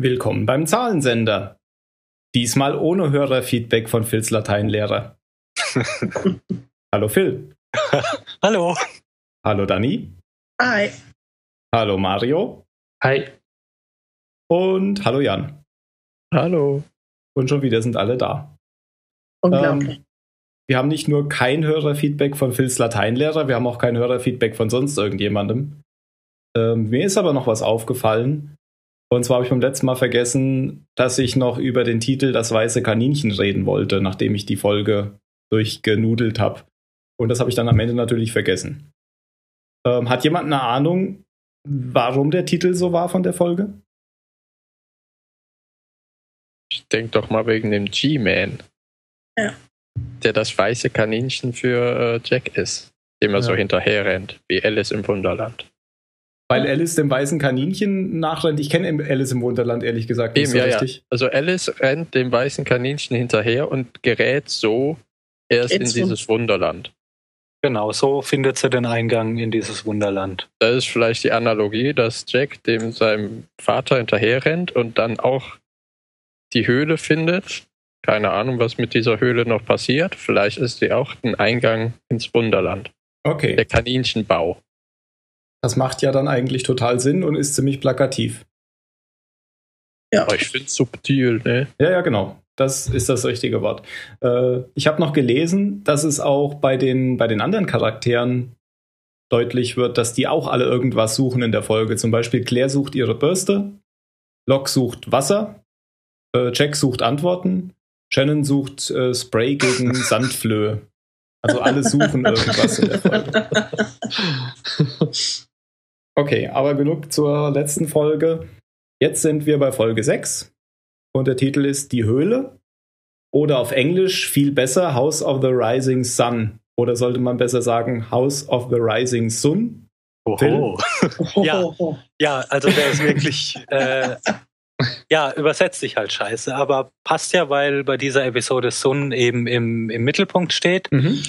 Willkommen beim Zahlensender. Diesmal ohne Hörerfeedback von Phils Lateinlehrer. Hallo Phil. Hallo. Hallo Dani. Hi. Hallo Mario. Hi. Und hallo Jan. Hallo. Und schon wieder sind alle da. Unglaublich. Ähm, wir haben nicht nur kein Hörerfeedback von Phils Lateinlehrer, wir haben auch kein Hörerfeedback von sonst irgendjemandem. Ähm, mir ist aber noch was aufgefallen. Und zwar habe ich beim letzten Mal vergessen, dass ich noch über den Titel Das weiße Kaninchen reden wollte, nachdem ich die Folge durchgenudelt habe. Und das habe ich dann am Ende natürlich vergessen. Ähm, hat jemand eine Ahnung, warum der Titel so war von der Folge? Ich denke doch mal wegen dem G-Man. Ja. Der das weiße Kaninchen für äh, Jack ist. Dem er Ja. so hinterher rennt, wie Alice im Wunderland. Weil Alice dem weißen Kaninchen nachrennt. Ich kenne Alice im Wunderland ehrlich gesagt nicht Eben, so ja, ja. richtig. Also Alice rennt dem weißen Kaninchen hinterher und gerät so erst Ins in dieses Wunderland. Genau, so findet sie den Eingang in dieses Wunderland. Das ist vielleicht die Analogie, dass Jack dem seinem Vater hinterher rennt und dann auch die Höhle findet. Keine Ahnung, was mit dieser Höhle noch passiert. Vielleicht ist sie auch ein Eingang ins Wunderland. Okay. Der Kaninchenbau. Das macht ja dann eigentlich total Sinn und ist ziemlich plakativ. Ja. Aber ich finde es subtil, ne? Ja, ja, genau. Das ist das richtige Wort. Äh, ich habe noch gelesen, dass es auch bei den, bei den anderen Charakteren deutlich wird, dass die auch alle irgendwas suchen in der Folge. Zum Beispiel Claire sucht ihre Bürste, Locke sucht Wasser, äh, Jack sucht Antworten, Shannon sucht äh, Spray gegen Sandflöhe. Also alle suchen irgendwas in der Folge. Okay, aber genug zur letzten Folge. Jetzt sind wir bei Folge 6 und der Titel ist Die Höhle oder auf Englisch viel besser House of the Rising Sun oder sollte man besser sagen House of the Rising Sun? Oho. Ja. Ja, also der ist wirklich, äh, ja, übersetzt sich halt scheiße, aber passt ja, weil bei dieser Episode Sun eben im, im Mittelpunkt steht Mhm.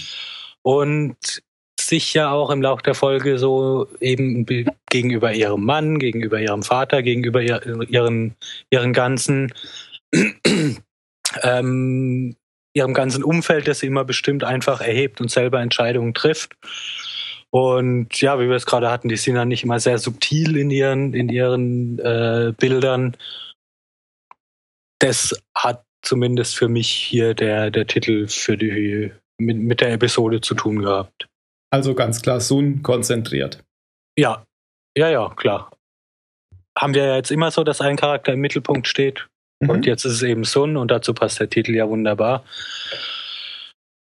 und sich ja auch im Laufe der Folge so eben be- gegenüber ihrem Mann, gegenüber ihrem Vater, gegenüber ihr, ihren, ihren ganzen, ähm, ihrem ganzen Umfeld, das sie immer bestimmt einfach erhebt und selber Entscheidungen trifft. Und ja, wie wir es gerade hatten, die sind ja nicht immer sehr subtil in ihren, in ihren äh, Bildern. Das hat zumindest für mich hier der, der Titel für die mit, mit der Episode zu tun gehabt. Also ganz klar Sun konzentriert. Ja, ja, ja, klar. Haben wir ja jetzt immer so, dass ein Charakter im Mittelpunkt steht. Mhm. Und jetzt ist es eben Sun und dazu passt der Titel ja wunderbar.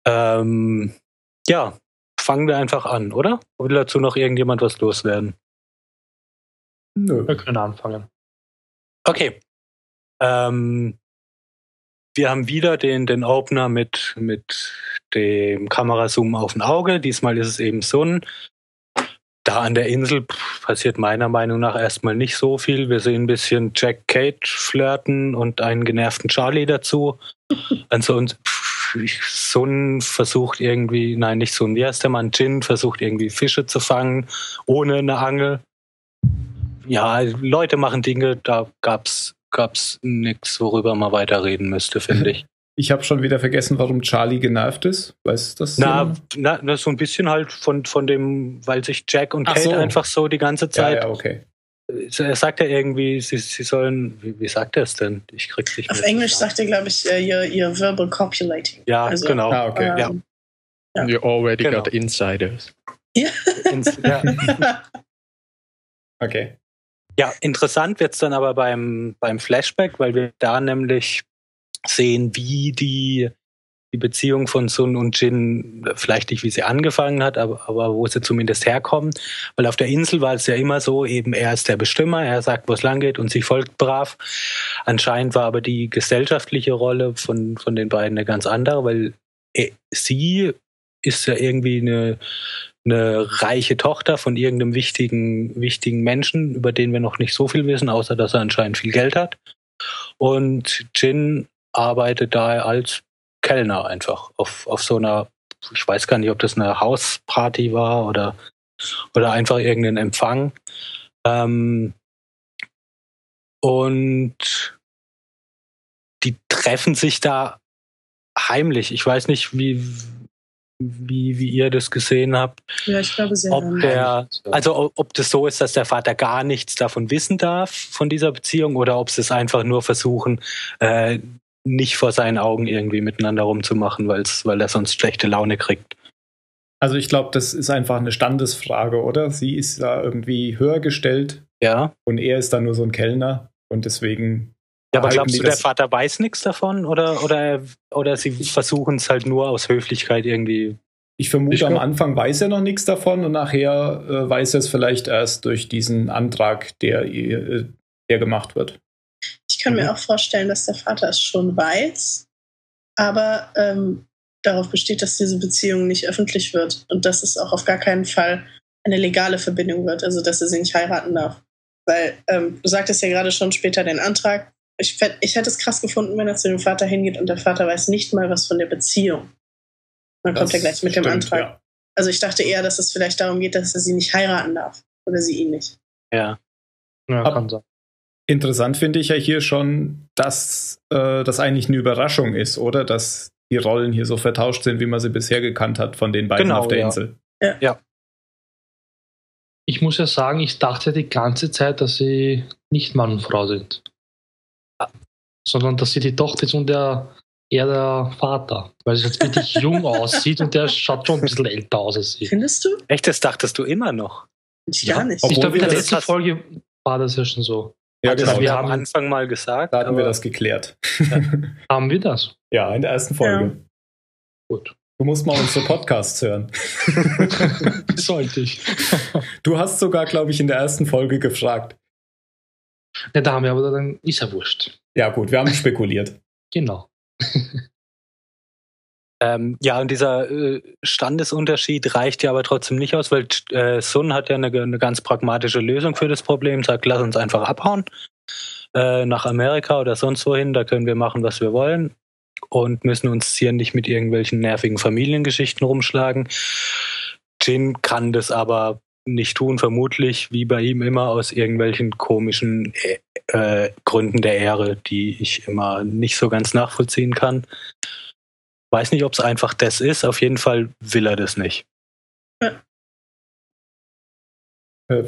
Ähm, ja, fangen wir einfach an, oder? Will dazu noch irgendjemand was loswerden? Nö. Wir können anfangen. Okay. Ähm, wir haben wieder den, den Opener mit, mit dem Kamerazoom auf ein Auge. Diesmal ist es eben Sun. Da an der Insel passiert meiner Meinung nach erstmal nicht so viel. Wir sehen ein bisschen Jack Cage flirten und einen genervten Charlie dazu. Ansonsten, pff, Sun versucht irgendwie, nein, nicht Sun, wie heißt der Mann? Jin versucht irgendwie Fische zu fangen, ohne eine Angel. Ja, Leute machen Dinge, da gab's gab's nichts, worüber man weiterreden müsste, finde ich. Ich habe schon wieder vergessen, warum Charlie genervt ist. Weiß das? Na, na, na, so ein bisschen halt von, von dem, weil sich Jack und Ach Kate so. einfach so die ganze ja, Zeit, ja, okay. er sagt ja irgendwie, sie, sie sollen, wie, wie sagt er es denn? Ich krieg's nicht Auf mehr Englisch sagt er, glaube ich, äh, ihr, ihr verbal copulating. Ja, Also, genau. Ah, okay. Ja. Ähm, Ja. You already Genau. got insiders. Ins- ja. Okay. Ja, interessant wird's dann aber beim, beim Flashback, weil wir da nämlich sehen, wie die, die Beziehung von Sun und Jin, vielleicht nicht wie sie angefangen hat, aber, aber wo sie zumindest herkommen. Weil auf der Insel war es ja immer so, eben er ist der Bestimmer, er sagt, wo es lang geht und sie folgt brav. Anscheinend war aber die gesellschaftliche Rolle von, von den beiden eine ganz andere, weil er, sie ist ja irgendwie eine, eine reiche Tochter von irgendeinem wichtigen, wichtigen Menschen, über den wir noch nicht so viel wissen, außer dass er anscheinend viel Geld hat. Und Jin arbeitet da als Kellner einfach auf, auf so einer, ich weiß gar nicht, ob das eine Hausparty war oder, oder einfach irgendein Empfang. Ähm, Und die treffen sich da heimlich. Ich weiß nicht, wie, wie, wie ihr das gesehen habt. Ja, ich glaube sehr. Ob der, also ob das so ist, dass der Vater gar nichts davon wissen darf, von dieser Beziehung, oder ob sie es einfach nur versuchen, äh, nicht vor seinen Augen irgendwie miteinander rumzumachen, weil's, weil er sonst schlechte Laune kriegt. Also ich glaube, das ist einfach eine Standesfrage, oder? Sie ist da irgendwie höher gestellt Ja. und er ist dann nur so ein Kellner und deswegen. Ja, aber glaubst du, der Vater weiß nichts davon oder, oder, oder sie versuchen es halt nur aus Höflichkeit irgendwie? Ich vermute, Ich am Anfang weiß er noch nichts davon und nachher äh, weiß er es vielleicht erst durch diesen Antrag, der, äh, der gemacht wird. Ich kann Mhm. mir auch vorstellen, dass der Vater es schon weiß, aber ähm, darauf besteht, dass diese Beziehung nicht öffentlich wird und dass es auch auf gar keinen Fall eine legale Verbindung wird, also dass er sie nicht heiraten darf. Weil ähm, du sagtest ja gerade schon später den Antrag. Ich, ich hätte es krass gefunden, wenn er zu dem Vater hingeht und der Vater weiß nicht mal was von der Beziehung. Dann kommt er gleich mit dem stimmt, Antrag. ja. Also ich dachte eher, dass es vielleicht darum geht, dass er sie nicht heiraten darf oder sie ihn nicht. Ja. Ja, kann sein. Interessant finde ich ja hier schon, dass äh, das eigentlich eine Überraschung ist, oder? Dass die Rollen hier so vertauscht sind, wie man sie bisher gekannt hat von den beiden Genau, auf der ja. Insel. Ich muss ja sagen, ich dachte die ganze Zeit, dass sie nicht Mann und Frau sind. Sondern dass sie die Tochter ist und der, er der Vater. Weil sie jetzt wirklich jung aussieht und der schaut schon ein bisschen älter aus als sie. Findest du? Echt, das dachtest du immer noch? Ich Ja, gar nicht. Ich glaube, in der letzten Folge war das ja schon so. Ja, Also, genau. wir wir haben am Anfang mal gesagt. Da hatten wir das geklärt. Haben wir das? ja, in der ersten Folge. Gut. Du musst mal unsere Podcasts hören. Sollte ich. Du hast sogar, glaube ich, in der ersten Folge gefragt. Ja, da haben wir aber dann, ist ja wurscht. Ja, gut, wir haben spekuliert. Genau. Ähm, ja, und dieser äh, Standesunterschied reicht ja aber trotzdem nicht aus, weil äh, Sun hat ja eine, eine ganz pragmatische Lösung für das Problem, sagt, lass uns einfach abhauen äh, nach Amerika oder sonst wohin, da können wir machen, was wir wollen und müssen uns hier nicht mit irgendwelchen nervigen Familiengeschichten rumschlagen. Jin kann das aber nicht tun, vermutlich, wie bei ihm immer, aus irgendwelchen komischen äh, äh, Gründen der Ehre, die ich immer nicht so ganz nachvollziehen kann. Weiß nicht, ob es einfach das ist. Auf jeden Fall will er das nicht. Äh,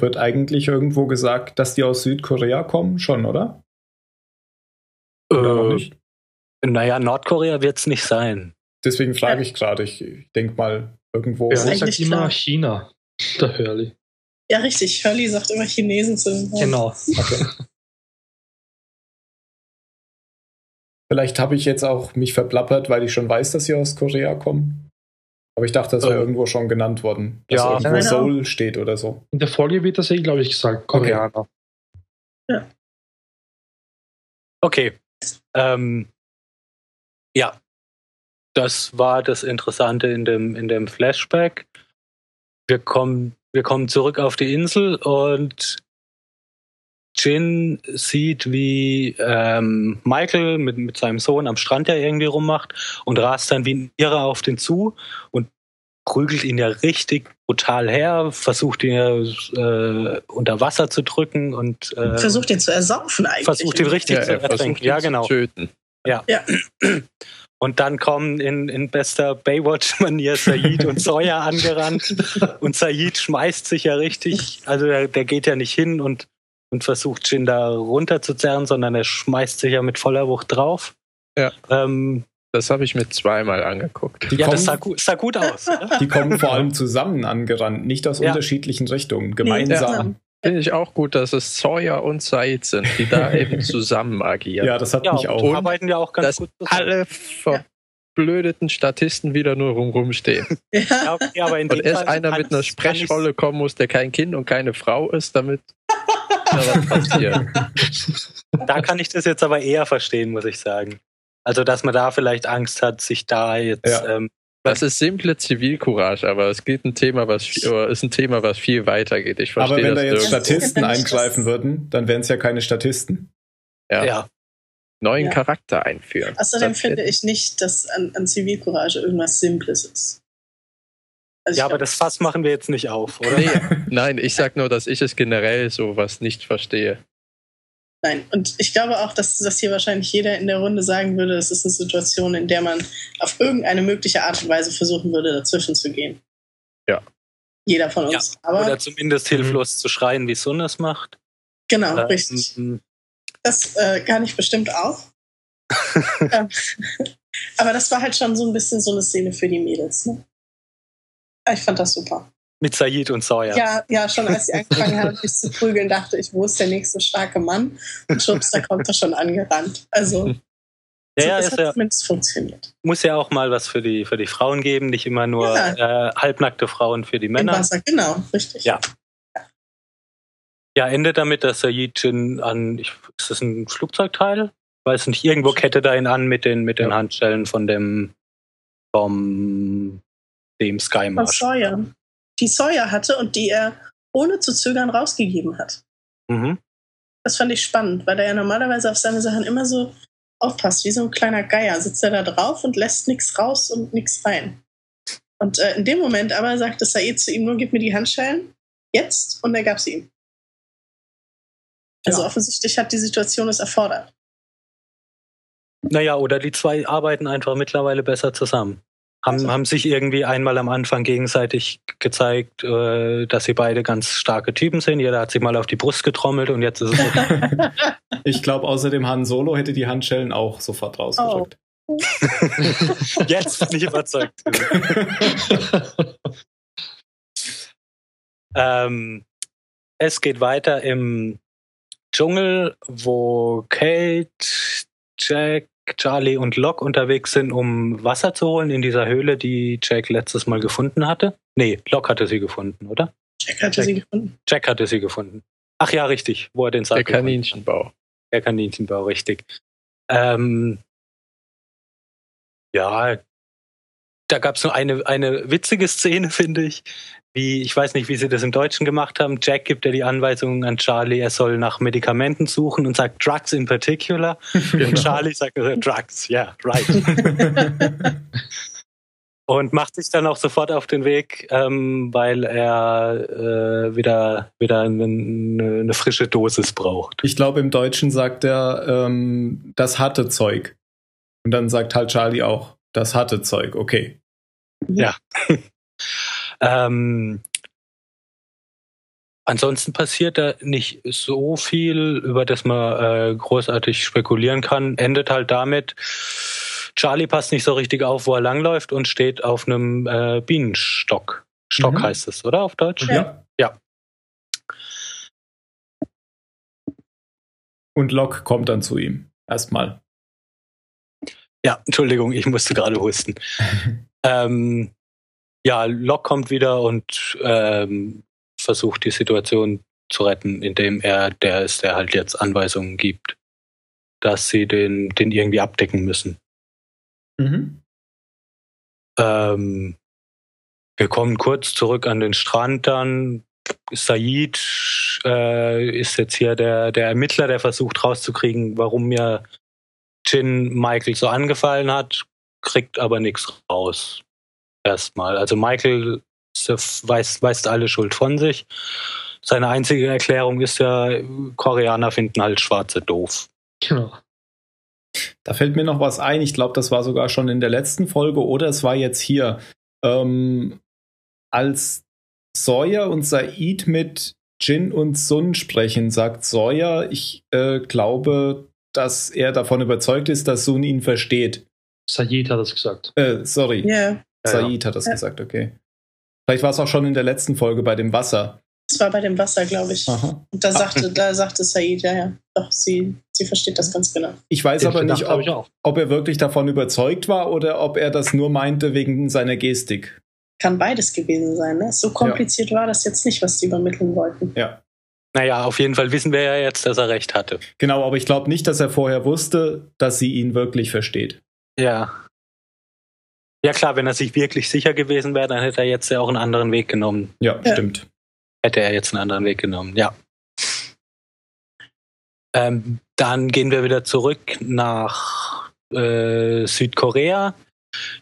Wird eigentlich irgendwo gesagt, dass die aus Südkorea kommen? Schon, oder? Oder Äh, nicht? naja, Nordkorea wird es nicht sein. Deswegen frage ich gerade. Ich, ich denke mal, irgendwo. Ja, ist er sagt eigentlich immer. China, der Hurley. Ja, richtig. Hurley sagt immer Chinesen zu dem Wort. Genau. Okay. Vielleicht habe ich jetzt auch mich verplappert, weil ich schon weiß, dass sie aus Korea kommen. Aber ich dachte, das wäre Äh, irgendwo schon genannt worden. Dass ja. irgendwo. Seoul steht oder so. In der Folge wird das eh, glaube ich, gesagt, Koreaner. Okay. Ähm, ja. Das war das Interessante in dem, in dem Flashback. Wir kommen, wir kommen zurück auf die Insel und Jin sieht, wie ähm, Michael mit, mit seinem Sohn am Strand ja irgendwie rummacht und rast dann wie ein Irrer auf den zu und prügelt ihn ja richtig brutal her, versucht ihn ja äh, unter Wasser zu drücken und äh, Versucht ihn zu ersaufen eigentlich. versucht ihn richtig Ja, zu er ertränken. Ja, zu genau. töten. Und dann kommen in, in bester Baywatch-Manier Said und Sawyer angerannt. Und Said schmeißt sich ja richtig, also der, der geht ja nicht hin und, und versucht Jin da runterzuzerren, sondern er schmeißt sich ja mit voller Wucht drauf. Ja. Ähm, Das habe ich mir zweimal angeguckt. Die, ja, kommen, das sah gut, sah gut aus. oder? die kommen vor allem zusammen angerannt, nicht aus Ja. unterschiedlichen Richtungen. Nee, Gemeinsam. Finde ich auch gut, dass es Sawyer und Said sind, die da eben zusammen agieren. Ja, das hat Ja, mich auch. und arbeiten ja auch ganz dass gut zusammen. alle verblödeten Statisten wieder nur rum rumstehen. Ja. Okay, aber in Und erst Fall einer mit einer Sprechrolle kommen muss, der kein Kind und keine Frau ist, damit da was passiert. Da kann ich das jetzt aber eher verstehen, muss ich sagen. Also, dass man da vielleicht Angst hat, sich da jetzt. Ja. Ähm, Das ist simple Zivilcourage, aber es geht ein Thema, was ist ein Thema, was viel weiter geht. Ich Aber verstehe wenn das da jetzt. Statisten eingreifen würden, dann wären es ja keine Statisten. ja. ja. neuen Ja. Charakter einführen. Außerdem finde ich nicht, dass an, an Zivilcourage irgendwas Simples ist. Also ja, aber das Fass machen wir jetzt nicht auf, oder? Nee, nein, ich sag nur, dass ich es generell so was nicht verstehe. Nein, und ich glaube auch, dass das hier wahrscheinlich jeder in der Runde sagen würde, es ist eine Situation, in der man auf irgendeine mögliche Art und Weise versuchen würde, dazwischen zu gehen. Ja. Jeder von uns. Aber Oder zumindest hilflos zu schreien, wie Sun es macht. genau, Ähm, richtig. Das äh, kann ich bestimmt auch. Ähm, Aber das war halt schon so ein bisschen so eine Szene für die Mädels. Ne? Ich fand das super. Mit Said und Sawyer. Ja, ja, schon als sie angefangen haben, sich zu prügeln, dachte ich, wo ist der nächste starke Mann? Und schubs, da kommt er schon angerannt. Also, ja, ja, es ist hat ja, zumindest funktioniert. muss ja auch mal was für die, für die Frauen geben, nicht immer nur äh, halbnackte Frauen für die Im Männer. Wasser, genau, richtig. Ja. Ja, endet damit, dass Said Jin an, ich, ist das ein Flugzeugteil? Weiß nicht, irgendwo kettet er ihn an mit den, mit den Ja. Handschellen von dem, vom, dem Sky Von Marshal. Sawyer. Die Sawyer hatte und die er ohne zu zögern rausgegeben hat. Mhm. Das fand ich spannend, weil er ja normalerweise auf seine Sachen immer so aufpasst, wie so ein kleiner Geier. Sitzt er da drauf und lässt nichts raus und nichts rein. Und äh, in dem Moment aber sagte Said zu ihm, nur gib mir die Handschellen, jetzt, und er gab sie ihm. Also Ja. offensichtlich hat die Situation es erfordert. Naja, oder die zwei arbeiten einfach mittlerweile besser zusammen. Haben, Also- haben sich irgendwie einmal am Anfang gegenseitig gezeigt, äh, dass sie beide ganz starke Typen sind. Jeder hat sich mal auf die Brust getrommelt und jetzt ist es okay. Ich glaube, außerdem Han Solo hätte die Handschellen auch sofort rausgedrückt. jetzt bin ich überzeugt. ähm, es geht weiter im Dschungel, wo Kate, Jack, Charlie und Locke unterwegs sind, um Wasser zu holen in dieser Höhle, die Jack letztes Mal gefunden hatte. Nee, Locke hatte sie gefunden, oder? Jack hatte sie gefunden. Jack hatte sie gefunden. Ach ja, richtig, wo er den Sack Der gefunden hat. Kaninchenbau. Der Kaninchenbau, richtig. Ähm, ja, da gab es nur eine, eine witzige Szene, finde ich. Wie, ich weiß nicht, wie sie das im Deutschen gemacht haben. Jack gibt ja die Anweisung an Charlie, er soll nach Medikamenten suchen und sagt Drugs in particular. Und Charlie sagt äh, Drugs, ja, right. Und macht sich dann auch sofort auf den Weg, ähm, weil er äh, wieder, wieder eine, eine frische Dosis braucht. Ich glaube, im Deutschen sagt er, ähm, das hatte Zeug. Und dann sagt halt Charlie auch, das hatte Zeug, okay. Ähm, ansonsten passiert da nicht so viel, über das man äh, großartig spekulieren kann. Endet halt damit, Charlie passt nicht so richtig auf, wo er langläuft und steht auf einem äh, Bienenstock. Stock Mhm. heißt es, oder auf Deutsch? Ja. Ja. Und Locke kommt dann zu ihm. Erstmal. Ja, Entschuldigung, ich musste gerade husten. ähm, ja, Locke kommt wieder und ähm, versucht die Situation zu retten, indem er der ist, der halt jetzt Anweisungen gibt, dass sie den, den irgendwie abdecken müssen. Mhm. Ähm, wir kommen kurz zurück an den Strand dann. Said äh, ist jetzt hier der, der Ermittler, der versucht rauszukriegen, warum mir Jin Michael so angefallen hat, kriegt aber nichts raus. Erstmal. Also Michael weist, weist alle Schuld von sich. Seine einzige Erklärung ist ja, Koreaner finden halt Schwarze doof. Genau. Da fällt mir noch was ein. Ich glaube, das war sogar schon in der letzten Folge oder es war jetzt hier. Ähm, als Sawyer und Said mit Jin und Sun sprechen, sagt Sawyer, ich äh, glaube, dass er davon überzeugt ist, dass Sun ihn versteht. Sayid hat das gesagt. Äh, sorry, Ja, Said hat das Ja. gesagt, okay. Vielleicht war es auch schon in der letzten Folge bei dem Wasser. das war bei dem Wasser, glaube ich. Aha. Und da sagte, da sagte Said, ja, ja, doch, sie, sie versteht das ganz genau. Ich weiß Den aber nicht, ich ob, ob er wirklich davon überzeugt war oder ob er das nur meinte wegen seiner Gestik. Kann beides gewesen sein. Ne? So kompliziert war das jetzt nicht, was die übermitteln wollten. Ja. Naja, auf jeden Fall wissen wir ja jetzt, dass er recht hatte. Genau, aber ich glaube nicht, dass er vorher wusste, dass sie ihn wirklich versteht. Ja. Ja klar, wenn er sich wirklich sicher gewesen wäre, dann hätte er jetzt ja auch einen anderen Weg genommen. Ja, Ja. stimmt. Hätte er jetzt einen anderen Weg genommen, ja. Ähm, dann gehen wir wieder zurück nach äh, Südkorea.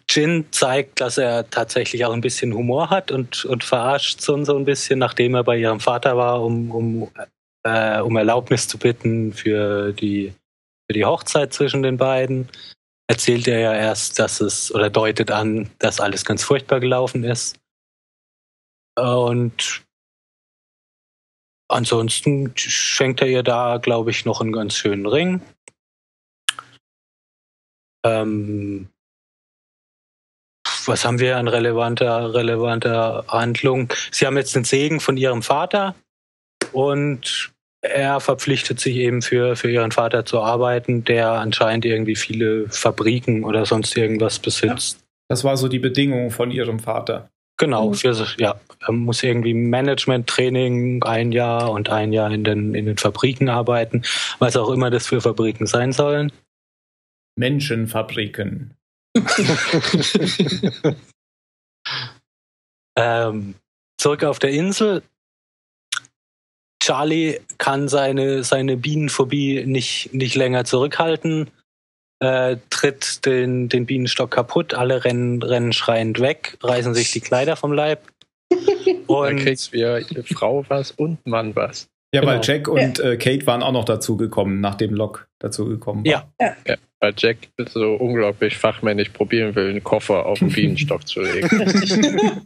Jin zeigt, dass er tatsächlich auch ein bisschen Humor hat und, und verarscht Sun so ein bisschen, nachdem er bei ihrem Vater war, um, um äh, um Erlaubnis zu bitten für die, für die Hochzeit zwischen den beiden. Erzählt er ja erst, dass es, oder deutet an, dass alles ganz furchtbar gelaufen ist. Und ansonsten schenkt er ihr da, glaube ich, noch einen ganz schönen Ring. Ähm, was haben wir an relevanter, relevanter Handlung? Sie haben jetzt den Segen von ihrem Vater und er verpflichtet sich eben für, für ihren Vater zu arbeiten, der anscheinend irgendwie viele Fabriken oder sonst irgendwas besitzt. Das war so die Bedingung von ihrem Vater. Genau, für, ja, er muss irgendwie Management-Training ein Jahr und ein Jahr in den, in den Fabriken arbeiten, was auch immer das für Fabriken sein sollen. Menschenfabriken. ähm, zurück auf der Insel. Charlie kann seine, seine Bienenphobie nicht, nicht länger zurückhalten, äh, tritt den, den Bienenstock kaputt, alle rennen, rennen schreiend weg, reißen sich die Kleider vom Leib. Und dann kriegst wir Frau was und Mann was. Ja, genau. weil Jack und äh, Kate waren auch noch dazugekommen, nachdem Locke dazugekommen war. Ja. ja. Ja. Weil Jack so unglaublich fachmännisch probieren will, einen Koffer auf den Bienenstock zu legen.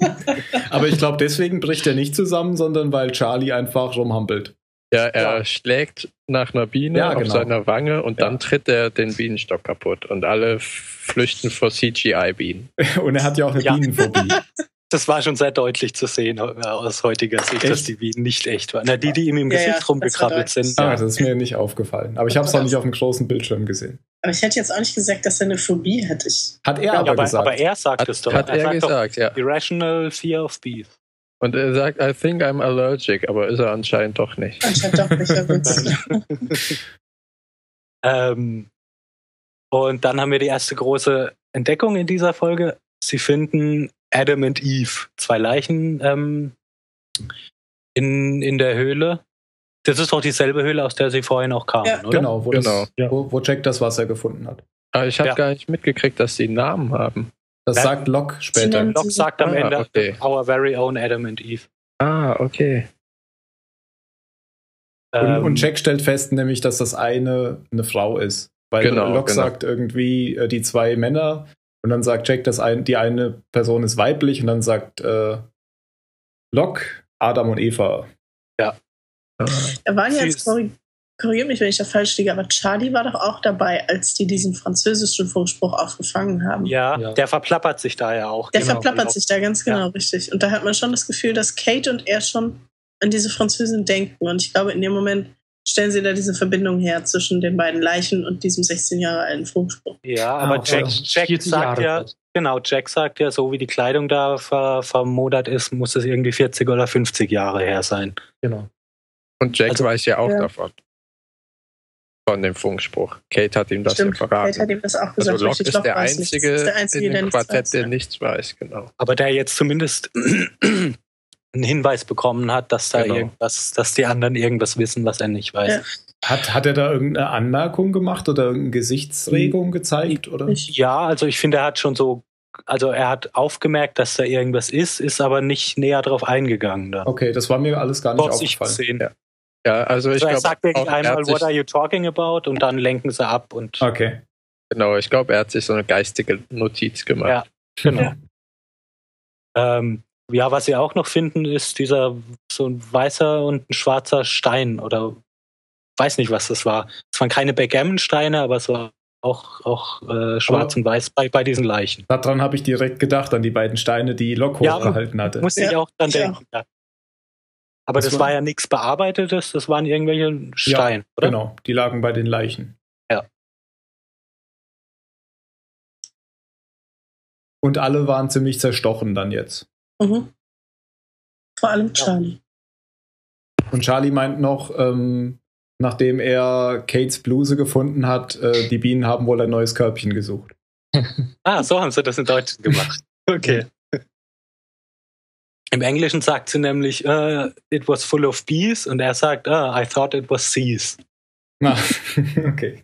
Aber ich glaube, deswegen bricht er nicht zusammen, sondern weil Charlie einfach rumhampelt. Ja, er ja. schlägt nach einer Biene ja, genau. auf seiner Wange und ja. dann tritt er den Bienenstock kaputt und alle flüchten vor CGI-Bienen. und er hat ja auch eine Bienenphobie. das war schon sehr deutlich zu sehen äh, aus heutiger Sicht, echt? dass die Bienen nicht echt waren. Na, die, die ihm im ja, Gesicht ja, rumgekrabbelt sind. Ah, das ist mir nicht aufgefallen. Aber ich habe es auch nicht auf dem großen Bildschirm gesehen. Aber ich hätte jetzt auch nicht gesagt, dass er eine Phobie hätte. Hat er ja, aber, aber, gesagt. Aber er sagt hat, es doch. Hat er, er gesagt, doch, ja. Irrational Fear of Bees. Und er sagt, I think I'm allergic, aber ist er anscheinend doch nicht. Anscheinend doch nicht. ähm, und dann haben wir die erste große Entdeckung in dieser Folge. Sie finden Adam und Eve, zwei Leichen ähm, in, in der Höhle. Das ist doch dieselbe Höhle, aus der sie vorhin auch kamen, ja. oder? Genau, wo, genau. Das, wo, wo, Jack das Wasser gefunden hat. Aber ich habe ja. gar nicht mitgekriegt, dass sie einen Namen haben. Das ja. sagt Locke später. Locke sagt am ah, Ende okay. Our very own Adam and Eve. Ah, okay. Und, ähm, und Jack stellt fest nämlich, dass das eine eine Frau ist. Weil genau, Locke genau. sagt irgendwie, äh, die zwei Männer und dann sagt Jack, dass ein, die eine Person ist weiblich und dann sagt äh, Locke Adam und Eva. Ja. Da waren jetzt, korrigiert mich, wenn ich da falsch liege, aber Charlie war doch auch dabei, als die diesen französischen Funkspruch aufgefangen haben. Ja, ja. der verplappert sich da ja auch. Der genau, verplappert sich da ganz genau, ja. richtig. Und da hat man schon das Gefühl, dass Kate und er schon an diese Französin denken. Und ich glaube, in dem Moment stellen sie da diese Verbindung her zwischen den beiden Leichen und diesem 16 Jahre alten Funkspruch. Ja, aber ah, Jack, Jack sagt ja, genau, Jack sagt ja, so wie die Kleidung da ver, vermodert ist, muss es irgendwie 40 oder 50 Jahre her sein. Genau. Und Jack also, weiß ja auch ja. davon. Von dem Funkspruch. Kate hat ihm das Stimmt, ja verraten. Kate hat ihm das auch gesagt. Also Locke ist, der einzige, ist der einzige, in dem Quartett, der nichts weiß, genau. Aber der jetzt zumindest einen Hinweis bekommen hat, dass da genau. irgendwas, dass die anderen irgendwas wissen, was er nicht weiß. Ja. Hat, hat er da irgendeine Anmerkung gemacht oder irgendeine Gesichtsregung gezeigt? Oder? Ja, also ich finde, er hat schon so, also er hat aufgemerkt, dass da irgendwas ist, ist aber nicht näher drauf eingegangen. Da. Okay, das war mir alles gar nicht aufgefallen. Ja. Ja. also ich also glaube. Er sagt wirklich einmal, what are you talking about? Und dann lenken sie ab und. Okay. Genau, ich glaube, er hat sich so eine geistige Notiz gemacht. Ja, genau. Ja. Ähm, ja, was sie auch noch finden, ist dieser so ein weißer und ein schwarzer Stein oder weiß nicht, was das war. Es waren keine Backgammon-Steine, aber es war auch, auch äh, schwarz aber und weiß bei, bei diesen Leichen. Daran habe ich direkt gedacht, an die beiden Steine, die Lok ja, hochgehalten hatte. Musste ja, ich auch dran denken. Ja. Aber das, das war, war, ja nichts Bearbeitetes, das waren irgendwelche Steine, oder? Genau, die lagen bei den Leichen. Ja. Und alle waren ziemlich zerstochen dann jetzt. Mhm. Vor allem Charlie. Und Charlie meint noch, ähm, nachdem er Kates Bluse gefunden hat, äh, die Bienen haben wohl ein neues Körbchen gesucht. ah, so haben sie das in Deutsch gemacht. Okay. Im Englischen sagt sie nämlich, uh, it was full of bees und er sagt, uh, I thought it was seas. Na, okay.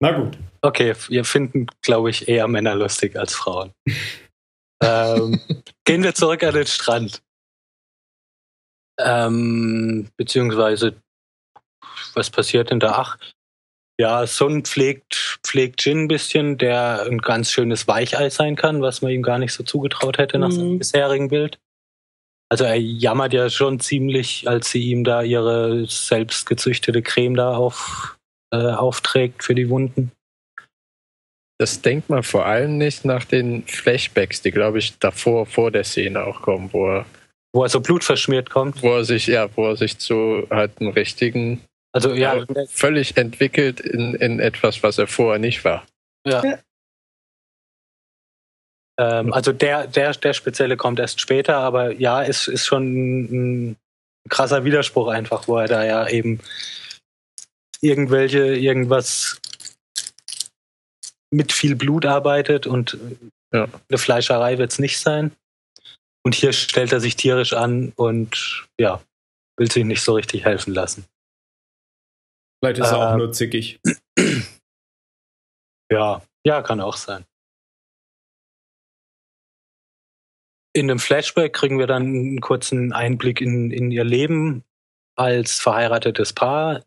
Na gut. Okay, wir finden, glaube ich, eher Männer lustig als Frauen. ähm, gehen wir zurück an den Strand. Ähm, beziehungsweise, was passiert denn da? Ach, ja, Sun pflegt, pflegt Jin ein bisschen, der ein ganz schönes Weichei sein kann, was man ihm gar nicht so zugetraut hätte nach seinem Mhm. bisherigen Bild. Also er jammert ja schon ziemlich, als sie ihm da ihre selbst gezüchtete Creme da auf, äh, aufträgt für die Wunden. Das denkt man vor allem nicht nach den Flashbacks, die, glaube ich, davor, vor der Szene auch kommen, wo er, Wo er so blutverschmiert kommt. wo er sich, ja, wo er sich zu halt einem richtigen, Also ja, ja, völlig entwickelt in, in etwas, was er vorher nicht war. Ähm, also der, der, der spezielle kommt erst später, aber ja, ist, ist schon ein, ein krasser Widerspruch einfach, wo er da ja eben irgendwelche, irgendwas mit viel Blut arbeitet und Ja. eine Fleischerei wird es nicht sein. Und hier stellt er sich tierisch an und ja, will sich nicht so richtig helfen lassen. Vielleicht ist er auch Ähm. nur zickig. Ja, ja, kann auch sein. In dem Flashback kriegen wir dann einen kurzen Einblick in, in ihr Leben als verheiratetes Paar,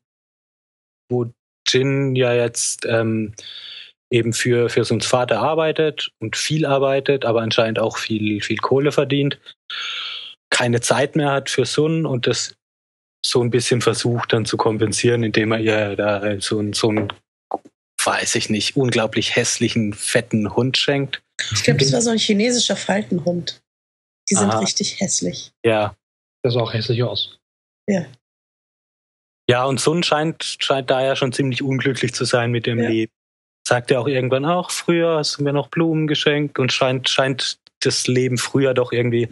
wo Jin ja jetzt ähm, eben für, für Suns Vater arbeitet und viel arbeitet, aber anscheinend auch viel, viel Kohle verdient, keine Zeit mehr hat für Sun und das so ein bisschen versucht dann zu kompensieren, indem er ihr da so, ein- so ein weiß ich nicht, unglaublich hässlichen, fetten Hund schenkt. Ich glaube, das war so ein chinesischer Faltenhund. Die sind Aha. richtig hässlich. Ja. Das sah auch hässlich aus. Ja, und Sun scheint, scheint da ja schon ziemlich unglücklich zu sein mit dem Ja. Leben. Sagt er auch irgendwann auch, früher hast du mir noch Blumen geschenkt und scheint, scheint das Leben früher doch irgendwie,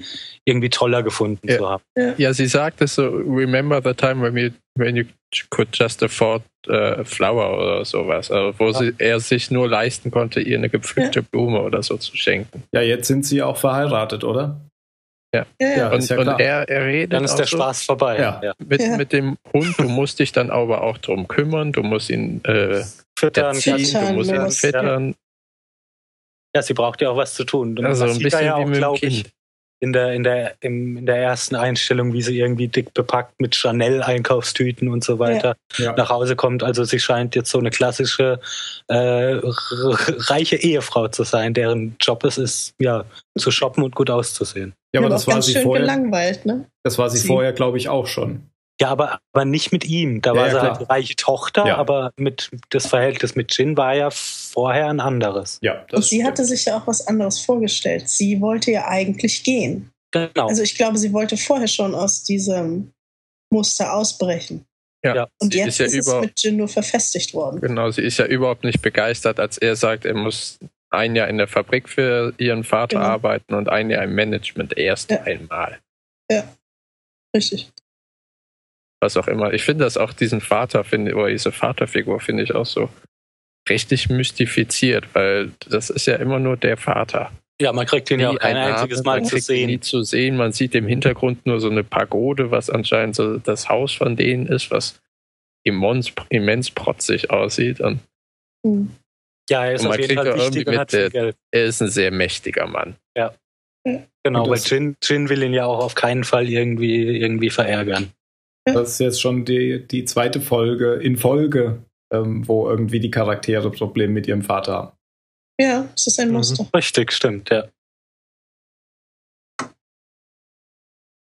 irgendwie toller gefunden Ja. zu haben. Ja, sie sagt es so, remember the time when you, when you could just afford uh, flower oder sowas, also wo sie, er sich nur leisten konnte, ihr eine gepflückte Blume oder so zu schenken. Ja, jetzt sind sie auch verheiratet, oder? Ja, Ja. ja. Und, ist ja und er, er redet Dann ist auch der so Spaß vorbei. Ja. Mit, Ja. mit dem Hund, du musst dich dann aber auch drum kümmern, du musst ihn äh, Füttern, erziehen, du musst ihn füttern. Ja, sie braucht ja auch was zu tun. Und Also das ein bisschen ja wie auch, mit dem glaube ich, Kind. in der, in, der, im, in der ersten Einstellung, wie sie irgendwie dick bepackt mit Chanel-Einkaufstüten und so weiter Ja. nach Hause kommt. Also sie scheint jetzt so eine klassische äh, reiche Ehefrau zu sein, deren Job es ist, ja, zu shoppen und gut auszusehen. Ja, aber aber das war sie schön vorher. gelangweilt, ne? Das war sie Sie- vorher, glaube ich, auch schon. Ja, aber, aber nicht mit ihm. Da Ja, war ja, sie klar. halt die reiche Tochter, Ja. aber mit das Verhältnis mit Jin war ja vorher ein anderes. Ja, das Und sie stimmt. hatte sich ja auch was anderes vorgestellt. Sie wollte ja eigentlich gehen. Genau. Also ich glaube, sie wollte vorher schon aus diesem Muster ausbrechen. Ja, Ja. Und sie jetzt ist ja ist, es mit Jin nur verfestigt worden. genau, sie ist ja überhaupt nicht begeistert, als er sagt, er muss ein Jahr in der Fabrik für ihren Vater Genau. arbeiten und ein Jahr im Management erst Ja. einmal. Richtig. Was auch immer. Ich finde das auch diesen Vater, finde oder diese Vaterfigur finde ich auch so richtig mystifiziert, weil das ist ja immer nur der Vater. ja, man kriegt ihn ja auch Nie kein ein einziges Mal man zu kriegt ihn sehen. Nie zu sehen. Man sieht im Hintergrund nur so eine Pagode, was anscheinend so das Haus von denen ist, was immens, immens protzig aussieht. Und Hm. Ja, er ist auf jeden Fall ja wichtig und hat mit viel der- Geld. er ist ein sehr mächtiger Mann. Genau, Und weil Jin, Jin will ihn ja auch auf keinen Fall irgendwie, irgendwie verärgern. Das ist jetzt schon die, die zweite Folge in Folge, ähm, wo irgendwie die Charaktere Probleme mit ihrem Vater haben. Ja, es ist ein Mhm. Muster. Richtig, stimmt, ja.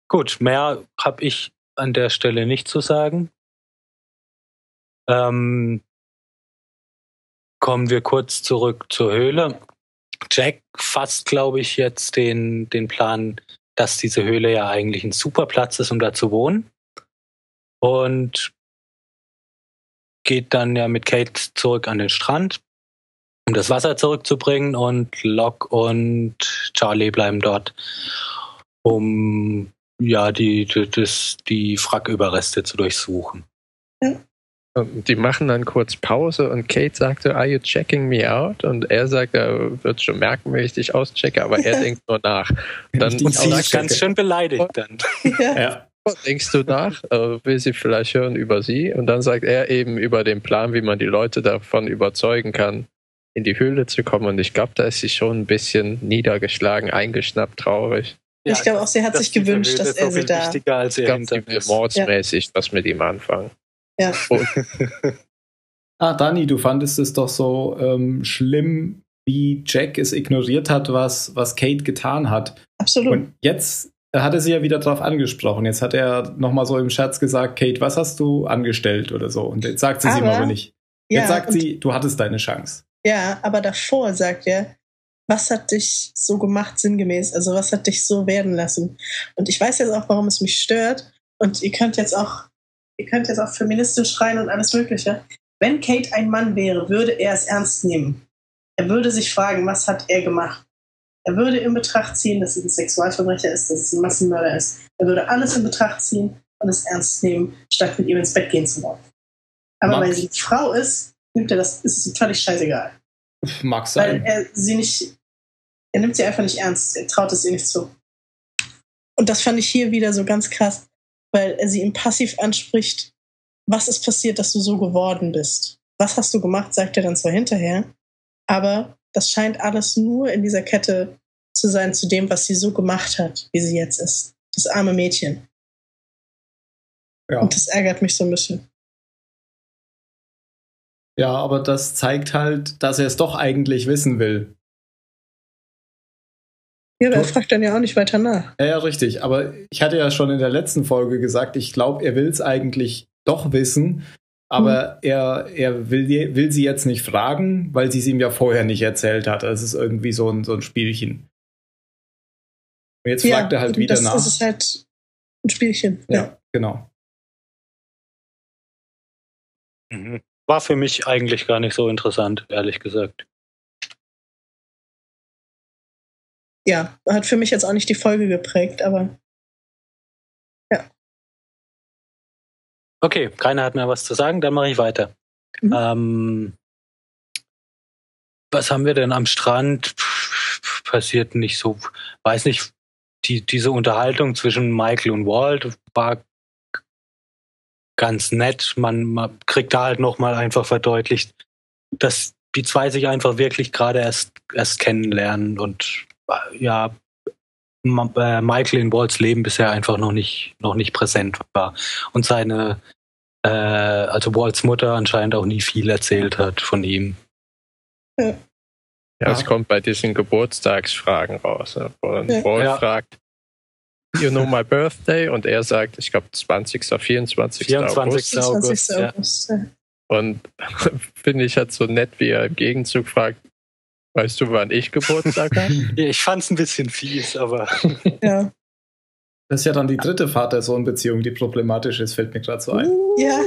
Gut, mehr habe ich an der Stelle nicht zu sagen. Ähm, kommen wir kurz zurück zur Höhle. Jack fasst, glaube ich, jetzt den, den Plan, dass diese Höhle ja eigentlich ein super Platz ist, um da zu wohnen. Und geht dann ja mit Kate zurück an den Strand, um das Wasser zurückzubringen. Und Locke und Charlie bleiben dort, um ja die, die, das, die Fracküberreste zu durchsuchen. Und die machen dann kurz Pause und Kate sagt so, are you checking me out? Und er sagt, er wird schon merken, wenn ich dich auschecke, aber er denkt nur nach. Dann Und sie ist ganz schön beleidigt dann. Ja. Ja, denkst du nach, äh, will sie vielleicht hören über sie? Und dann sagt er eben über den Plan, wie man die Leute davon überzeugen kann, in die Höhle zu kommen. Und ich glaube, da ist sie schon ein bisschen niedergeschlagen, eingeschnappt, traurig. ich glaube auch, sie hat sich gewünscht, dass er sie da. Wichtiger als Ich glaube, sie will mordsmäßig was mit ihm anfangen. Ja. Ah, Dani, du fandest es doch so ähm, schlimm, wie Jack es ignoriert hat, was, was Kate getan hat. Absolut. Und jetzt hat er sie ja wieder drauf angesprochen. Jetzt hat er nochmal so im Scherz gesagt, Kate, was hast du angestellt oder so? Und jetzt sagt sie es ihm Aber- nicht. Jetzt ja, sagt sie, du hattest deine Chance. Ja, aber davor sagt er, was hat dich so gemacht, sinngemäß? Also, was hat dich so werden lassen? Und ich weiß jetzt auch, warum es mich stört. Und ihr könnt jetzt auch, ihr könnt jetzt auch feministisch schreien und alles Mögliche. Wenn Kate ein Mann wäre, würde er es ernst nehmen. Er würde sich fragen, was hat er gemacht? Er würde in Betracht ziehen, dass es ein Sexualverbrecher ist, dass es ein Massenmörder ist. Er würde alles in Betracht ziehen und es ernst nehmen, statt mit ihm ins Bett gehen zu wollen. Aber Mag- weil sie Frau ist, nimmt er das, ist es ihm völlig scheißegal. Mag Weil sein. er sie nicht, er nimmt sie einfach nicht ernst, er traut es ihr nicht zu. Und das fand ich hier wieder so ganz krass, weil er sie ihm passiv anspricht, was ist passiert, dass du so geworden bist? Was hast du gemacht, sagt er dann zwar hinterher, aber das scheint alles nur in dieser Kette zu sein zu dem, was sie so gemacht hat, wie sie jetzt ist. Das arme Mädchen. Ja. Und das ärgert mich so ein bisschen. ja, aber das zeigt halt, dass er es doch eigentlich wissen will. Ja, aber er fragt dann ja auch nicht weiter nach. Ja, ja, richtig. Aber ich hatte ja schon in der letzten Folge gesagt, ich glaube, er will es eigentlich doch wissen, aber er, er will, will sie jetzt nicht fragen, weil sie es ihm ja vorher nicht erzählt hat. Es ist irgendwie so ein, so ein Spielchen. Und jetzt fragt er halt wieder das nach. ist es halt ein Spielchen. ja, genau. Mhm. War für mich eigentlich gar nicht so interessant, ehrlich gesagt. ja, hat für mich jetzt auch nicht die Folge geprägt, aber Okay, keiner hat mehr was zu sagen, dann mache ich weiter. Mhm. Ähm, was haben wir denn am Strand? Passiert nicht so, weiß nicht, die, diese Unterhaltung zwischen Michael und Walt war ganz nett. Man, man kriegt da halt nochmal einfach verdeutlicht, dass die zwei sich einfach wirklich gerade erst, erst kennenlernen und ja, Michael in Walts Leben bisher einfach noch nicht, noch nicht präsent war. Und seine, äh, also Walts Mutter anscheinend auch nie viel erzählt hat von ihm. Ja, es Ja. kommt bei diesen Geburtstagsfragen raus, ne? wo dann Ja. Paul Ja. fragt, You know my birthday? Und er sagt, ich glaube 20. 24. 24. August. 20. August, ja. August. ja. Und finde ich halt so nett, wie er im Gegenzug fragt, weißt du, wann ich Geburtstag habe? Ja, ich fand's ein bisschen fies, aber Ja. Das ist ja dann die dritte Vater-Sohn-Beziehung, die problematisch ist, fällt mir gerade so ein. ja,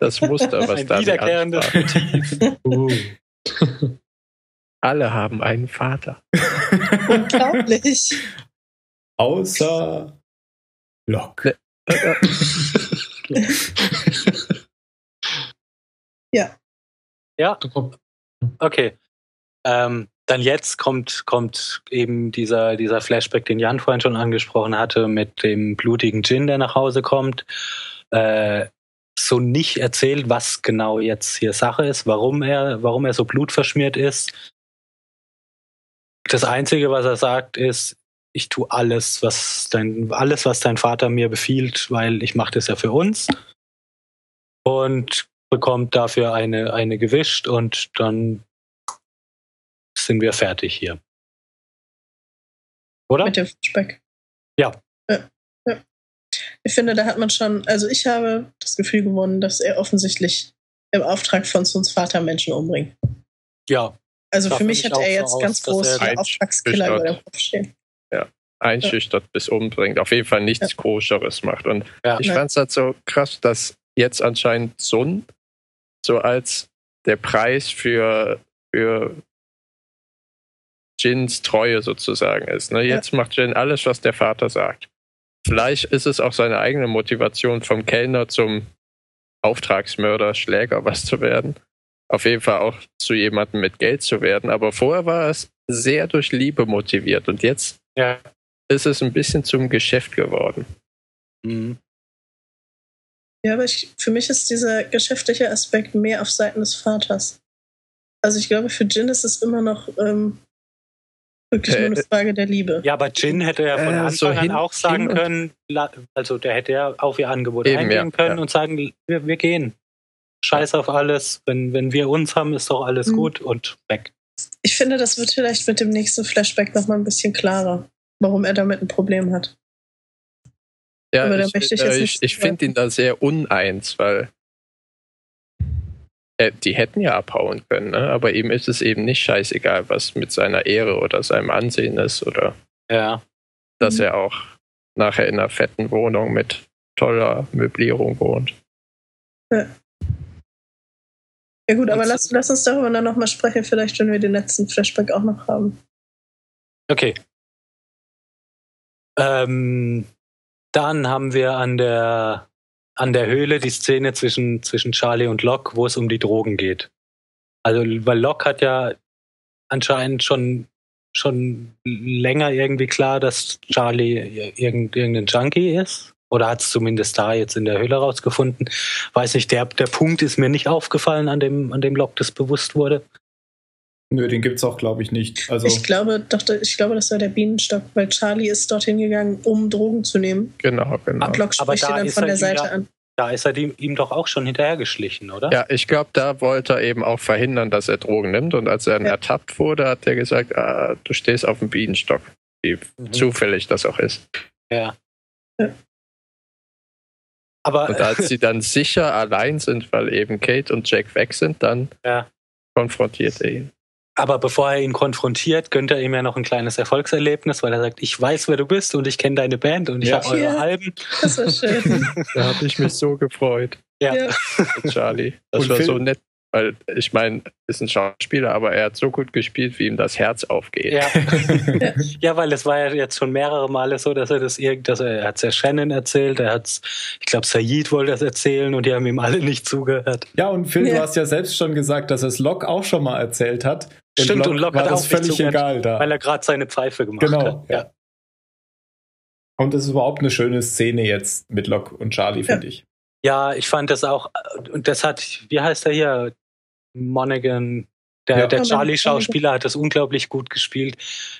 Das Muster, was ein da wiederkehrendes ansprach. Motiv. Uh. Alle haben einen Vater. unglaublich. Außer Locke. Ja, Da kommt- okay. Ähm, dann jetzt kommt, kommt eben dieser, dieser Flashback, den Jan vorhin schon angesprochen hatte, mit dem blutigen Djinn, der nach Hause kommt. Äh, so nicht erzählt, was genau jetzt hier Sache ist, warum er, warum er so blutverschmiert ist. Das Einzige, was er sagt, ist, ich tue alles, was dein, alles, was dein Vater mir befiehlt, weil ich mache das ja für uns. Und bekommt dafür eine, eine gewischt und dann sind wir fertig hier. Oder? Mit dem Speck. Ja. ja. ja. Ich finde, da hat man schon, also ich habe das Gefühl gewonnen, dass er offensichtlich im Auftrag von Suns Vater Menschen umbringt. Ja, Also für mich ich hat er so jetzt ganz groß den Auftragskiller über dem Kopf stehen. Einschüchtert bis umbringt. Auf jeden Fall nichts Ja. Koscheres macht. Und Ja. ich Ja. fand es halt so krass, dass jetzt anscheinend Sun so als der Preis für, für Jins Treue sozusagen ist. Ne? Jetzt macht Jin alles, was der Vater sagt. Vielleicht ist es auch seine eigene Motivation, vom Kellner zum Auftragsmörder, Schläger was zu werden. Auf jeden Fall auch zu jemandem mit Geld zu werden. Aber vorher war es sehr durch Liebe motiviert. Und jetzt ja. ist es ein bisschen zum Geschäft geworden. Mhm. Ja, aber ich, für mich ist dieser geschäftliche Aspekt mehr auf Seiten des Vaters. Also ich glaube, für Jin ist es immer noch ähm, Wirklich nur Äh, eine Frage der Liebe. Ja, aber Jin hätte ja von Äh, Anfang so an auch sagen können, also der hätte ja auf ihr Angebot Eben, eingehen ja, können ja. und sagen, wir, wir gehen. Scheiß auf alles, wenn, wenn wir uns haben, ist doch alles Mhm. gut und weg. Ich finde, das wird vielleicht mit dem nächsten Flashback nochmal ein bisschen klarer, warum er damit ein Problem hat. Ja, Aber da ich, ich äh, ich, ich finde ihn da sehr uneins, weil äh, die hätten ja abhauen können, ne? aber ihm ist es eben nicht scheißegal, was mit seiner Ehre oder seinem Ansehen ist oder Ja. dass Mhm. er auch nachher in einer fetten Wohnung mit toller Möblierung wohnt. Ja gut, aber lass, lass uns darüber dann nochmal sprechen, vielleicht wenn wir den letzten Flashback auch noch haben. Okay. Ähm, dann haben wir an der, an der Höhle die Szene zwischen, zwischen Charlie und Locke, wo es um die Drogen geht. Also, weil Locke hat ja anscheinend schon, schon länger irgendwie klar, dass Charlie irgend, irgendein Junkie ist. Oder hat es zumindest da jetzt in der Höhle rausgefunden. Weiß nicht, der, der Punkt ist mir nicht aufgefallen, an dem, an dem Locke das bewusst wurde. Nö, den gibt's auch, glaube ich, nicht. Also, Ich glaube, doch, ich glaube, das war der Bienenstock, weil Charlie ist dorthin gegangen, um Drogen zu nehmen. Genau, genau. Aber spricht da ihn dann ist von er der ihm Seite an. Da ist er ihm, ihm doch auch schon hinterhergeschlichen, oder? Ja, ich glaube, da wollte er eben auch verhindern, dass er Drogen nimmt. Und als er dann Ja. ertappt wurde, hat er gesagt, ah, du stehst auf dem Bienenstock. Wie Mhm. zufällig das auch ist. Ja. Ja. Aber Und als sie dann sicher allein sind, weil eben Kate und Jack weg sind, dann Ja. konfrontiert er ihn. Aber bevor er ihn konfrontiert, gönnt er ihm ja noch ein kleines Erfolgserlebnis, weil er sagt, ich weiß, wer du bist und ich kenne deine Band und ich Ja. habe eure Ja. Alben. Das war schön. Da habe ich mich so gefreut, Ja. Ja. mit Charlie. Das Und war Phil- so nett, weil ich meine, ist ein Schauspieler, aber er hat so gut gespielt, wie ihm das Herz aufgeht. Ja. ja, weil es war ja jetzt schon mehrere Male so, dass er das irgend, dass er, er hat es ja Shannon erzählt, er hat's, ich glaube, Said wollte das erzählen und die haben ihm alle nicht zugehört. ja, und Phil, du Ja. hast ja selbst schon gesagt, dass es Locke auch schon mal erzählt hat. Stimmt, und Locke war hat das völlig zugehört, egal da. Weil er gerade seine Pfeife gemacht genau, hat. ja. Und es ist überhaupt eine schöne Szene jetzt mit Locke und Charlie, finde ich. Ja, ich fand das auch, und das hat, wie heißt er hier? Monaghan. Der, Ja. der Charlie-Schauspieler hat das unglaublich gut gespielt.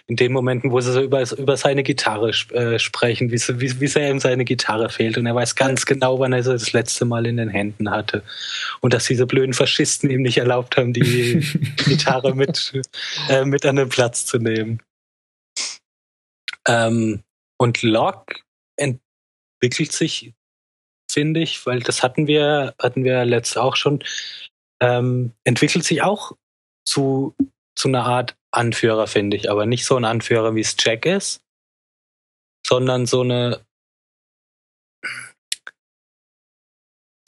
In den Momenten, wo sie so über, über seine Gitarre äh, sprechen, wie, sie- wie, wie sehr ihm seine Gitarre fehlt. Und er weiß ganz genau, wann er sie das letzte Mal in den Händen hatte. Und dass diese blöden Faschisten ihm nicht erlaubt haben, die Gitarre mit, äh, mit an den Platz zu nehmen. Ähm, und Locke entwickelt sich, finde ich, weil das hatten wir, hatten wir letzt auch schon, ähm, entwickelt sich auch zu, zu einer Art Anführer, finde ich, aber nicht so ein Anführer, wie es Jack ist, sondern so eine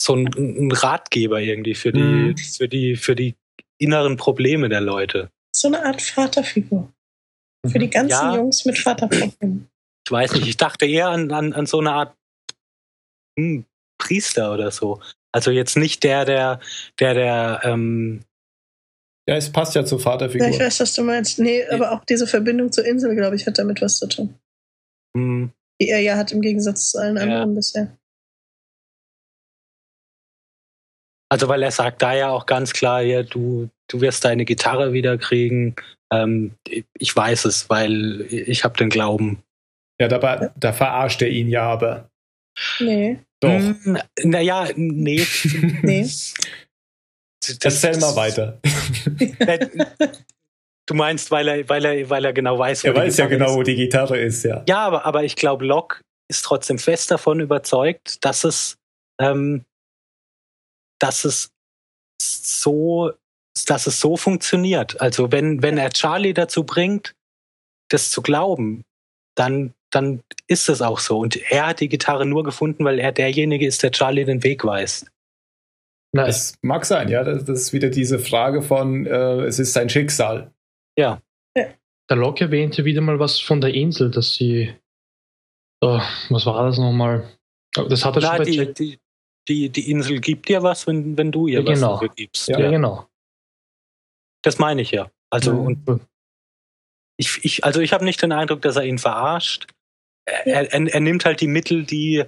so ein, ein Ratgeber irgendwie für die, Mhm. für die, für die inneren Probleme der Leute. So eine Art Vaterfigur. Für die ganzen Ja. Jungs mit Vaterproblemen. Ich weiß nicht, ich dachte eher an, an, an so eine Art hm, Priester oder so. Also jetzt nicht der, der, der, der, ähm, Ja, es passt ja zur Ja, Vaterfigur. ich weiß, was du meinst. Nee, aber auch diese Verbindung zur Insel, glaube ich, hat damit was zu tun. hm, Die er ja hat im Gegensatz zu allen Ja. anderen bisher. Also weil er sagt da ja auch ganz klar, ja, du, du wirst deine Gitarre wieder kriegen. Ähm, ich weiß es, weil ich habe den Glauben. ja, dabei, da verarscht er ihn ja aber. Nee, Doch. Hm, naja, nee. nee. Das- Erzähl mal weiter. Du meinst, weil er, weil er, weil er genau weiß, wo er die weiß ja Gitarre genau, ist. wo die Gitarre ist, ja. Ja, aber, aber ich glaube, Locke ist trotzdem fest davon überzeugt, dass es, ähm, dass es so, dass es so funktioniert. Also wenn, wenn er Charlie dazu bringt, das zu glauben, dann, dann ist es auch so. Und er hat die Gitarre nur gefunden, weil er derjenige ist, der Charlie den Weg weist. Na, Es mag sein, ja. Das, das ist wieder diese Frage von, äh, es ist sein Schicksal. Der Locke erwähnte wieder mal was von der Insel, dass sie. Oh, was war das nochmal? Oh, Das hat er schon Na, bei die, Jack. die, die, die Insel gibt dir was, wenn, wenn du ihr Ja, was genau. dafür gibst. Ja, Ja. genau. Das meine ich ja. Also, Mhm. und ich, ich, also ich habe nicht den Eindruck, dass er ihn verarscht. Er, er, er nimmt halt die Mittel, die,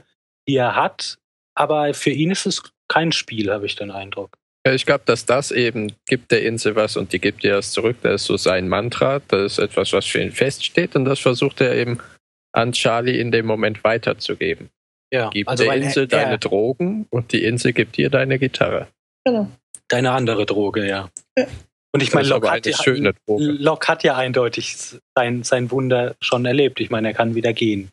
die er hat, aber für ihn ist es kein Spiel, habe ich den Eindruck. Ja, Ich glaube, dass das eben gibt der Insel was und die gibt dir das zurück. Das ist so sein Mantra. Das ist etwas, was für ihn feststeht und das versucht er eben an Charlie in dem Moment weiterzugeben. Ja, Gib also der Insel er, deine er, Drogen und die Insel gibt dir deine Gitarre. Genau. deine andere Droge, ja. Ja. Und ich meine, Locke hat, ja. Locke hat ja eindeutig sein, sein Wunder schon erlebt. Ich meine, er kann wieder gehen.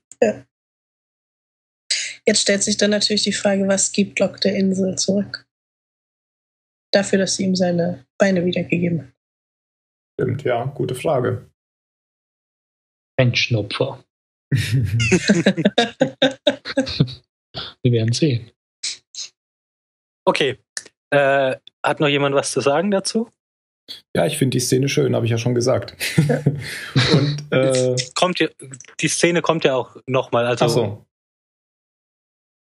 Jetzt stellt sich dann natürlich die Frage, was gibt Locke der Insel zurück? Dafür, dass sie ihm seine Beine wiedergegeben hat. Stimmt, ja, gute Frage. Menschenopfer. Wir werden sehen. Okay. Äh, hat noch jemand was zu sagen dazu? ja, ich finde die Szene schön, habe ich ja schon gesagt. Und, äh, Kommt die Szene kommt ja auch nochmal. Also so.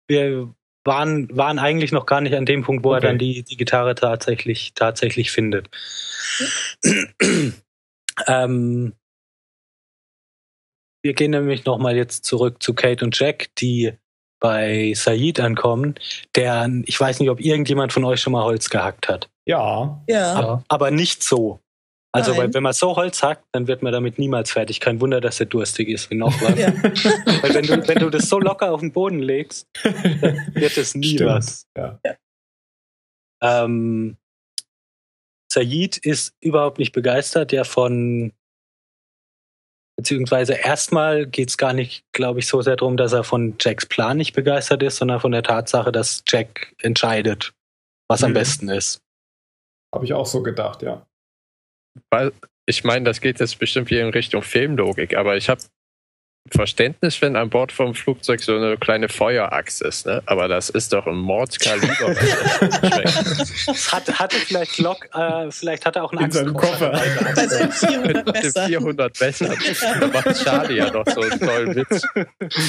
Wir waren, waren eigentlich noch gar nicht an dem Punkt, wo er Okay. dann die, die Gitarre tatsächlich, tatsächlich findet. ähm, wir gehen nämlich nochmal jetzt zurück zu Kate und Jack, die bei Said ankommen, der, ich weiß nicht, ob irgendjemand von euch schon mal Holz gehackt hat. Ja, Ja. Aber, aber nicht so. Also, weil, wenn man so Holz hackt, dann wird man damit niemals fertig. Kein Wunder, dass er durstig ist, wie noch was. ja. Weil wenn du, wenn du das so locker auf den Boden legst, dann wird es nie Stimmt. was. Ja. Ähm, Said ist überhaupt nicht begeistert, ja von beziehungsweise erstmal geht es gar nicht, glaube ich, so sehr darum, dass er von Jacks Plan nicht begeistert ist, sondern von der Tatsache, dass Jack entscheidet, was am Mhm. besten ist. Habe ich auch so gedacht, ja. Weil, ich meine, das geht jetzt bestimmt hier in Richtung Filmlogik, aber ich habe Verständnis, wenn an Bord vom Flugzeug so eine kleine Feuerachse ist, ne? Aber das ist doch ein Mordskaliber. was das Es hat, hatte vielleicht Glock, äh, vielleicht hat er auch einen In seinem Koffer. Bei seinen 400 Mit dem besser. 400 besser. Da macht Charlie ja noch so einen tollen Witz.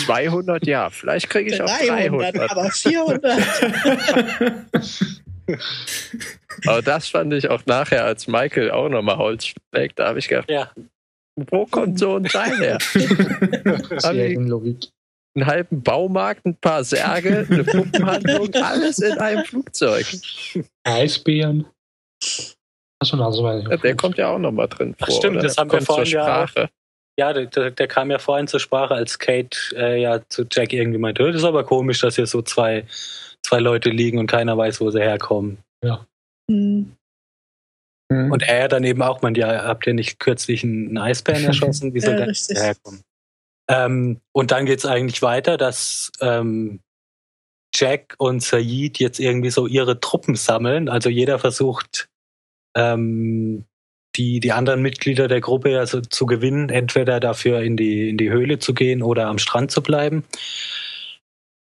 200, ja, vielleicht kriege ich auch 300, 300. aber 400. Aber das fand ich auch nachher, als Michael auch nochmal Holz schlägt, da habe ich gedacht, Ja. wo kommt so ein Teil her? Serienlogik. Einen halben Baumarkt, ein paar Särge, eine Puppenhandlung, alles in einem Flugzeug. Eisbären. Achso, also meine ich. Ja, der kommt ja auch nochmal drin Ach, vor. stimmt, oder? das haben wir kommt zur vorhin ja Sprache. Ja, der, der, der kam ja vorhin zur Sprache, als Kate äh, ja zu Jack irgendwie meinte, das ist aber komisch, dass hier so zwei, zwei Leute liegen und keiner weiß, wo sie herkommen. Hm. Hm. Und er dann eben auch meint, ja, habt ihr nicht kürzlich einen Eisbären erschossen? Wie soll Ja, der richtig. herkommen? Ähm, und dann geht's eigentlich weiter, dass ähm, Jack und Said jetzt irgendwie so ihre Truppen sammeln. Also jeder versucht, ähm, die, die anderen Mitglieder der Gruppe also zu gewinnen, entweder dafür in die, in die Höhle zu gehen oder am Strand zu bleiben.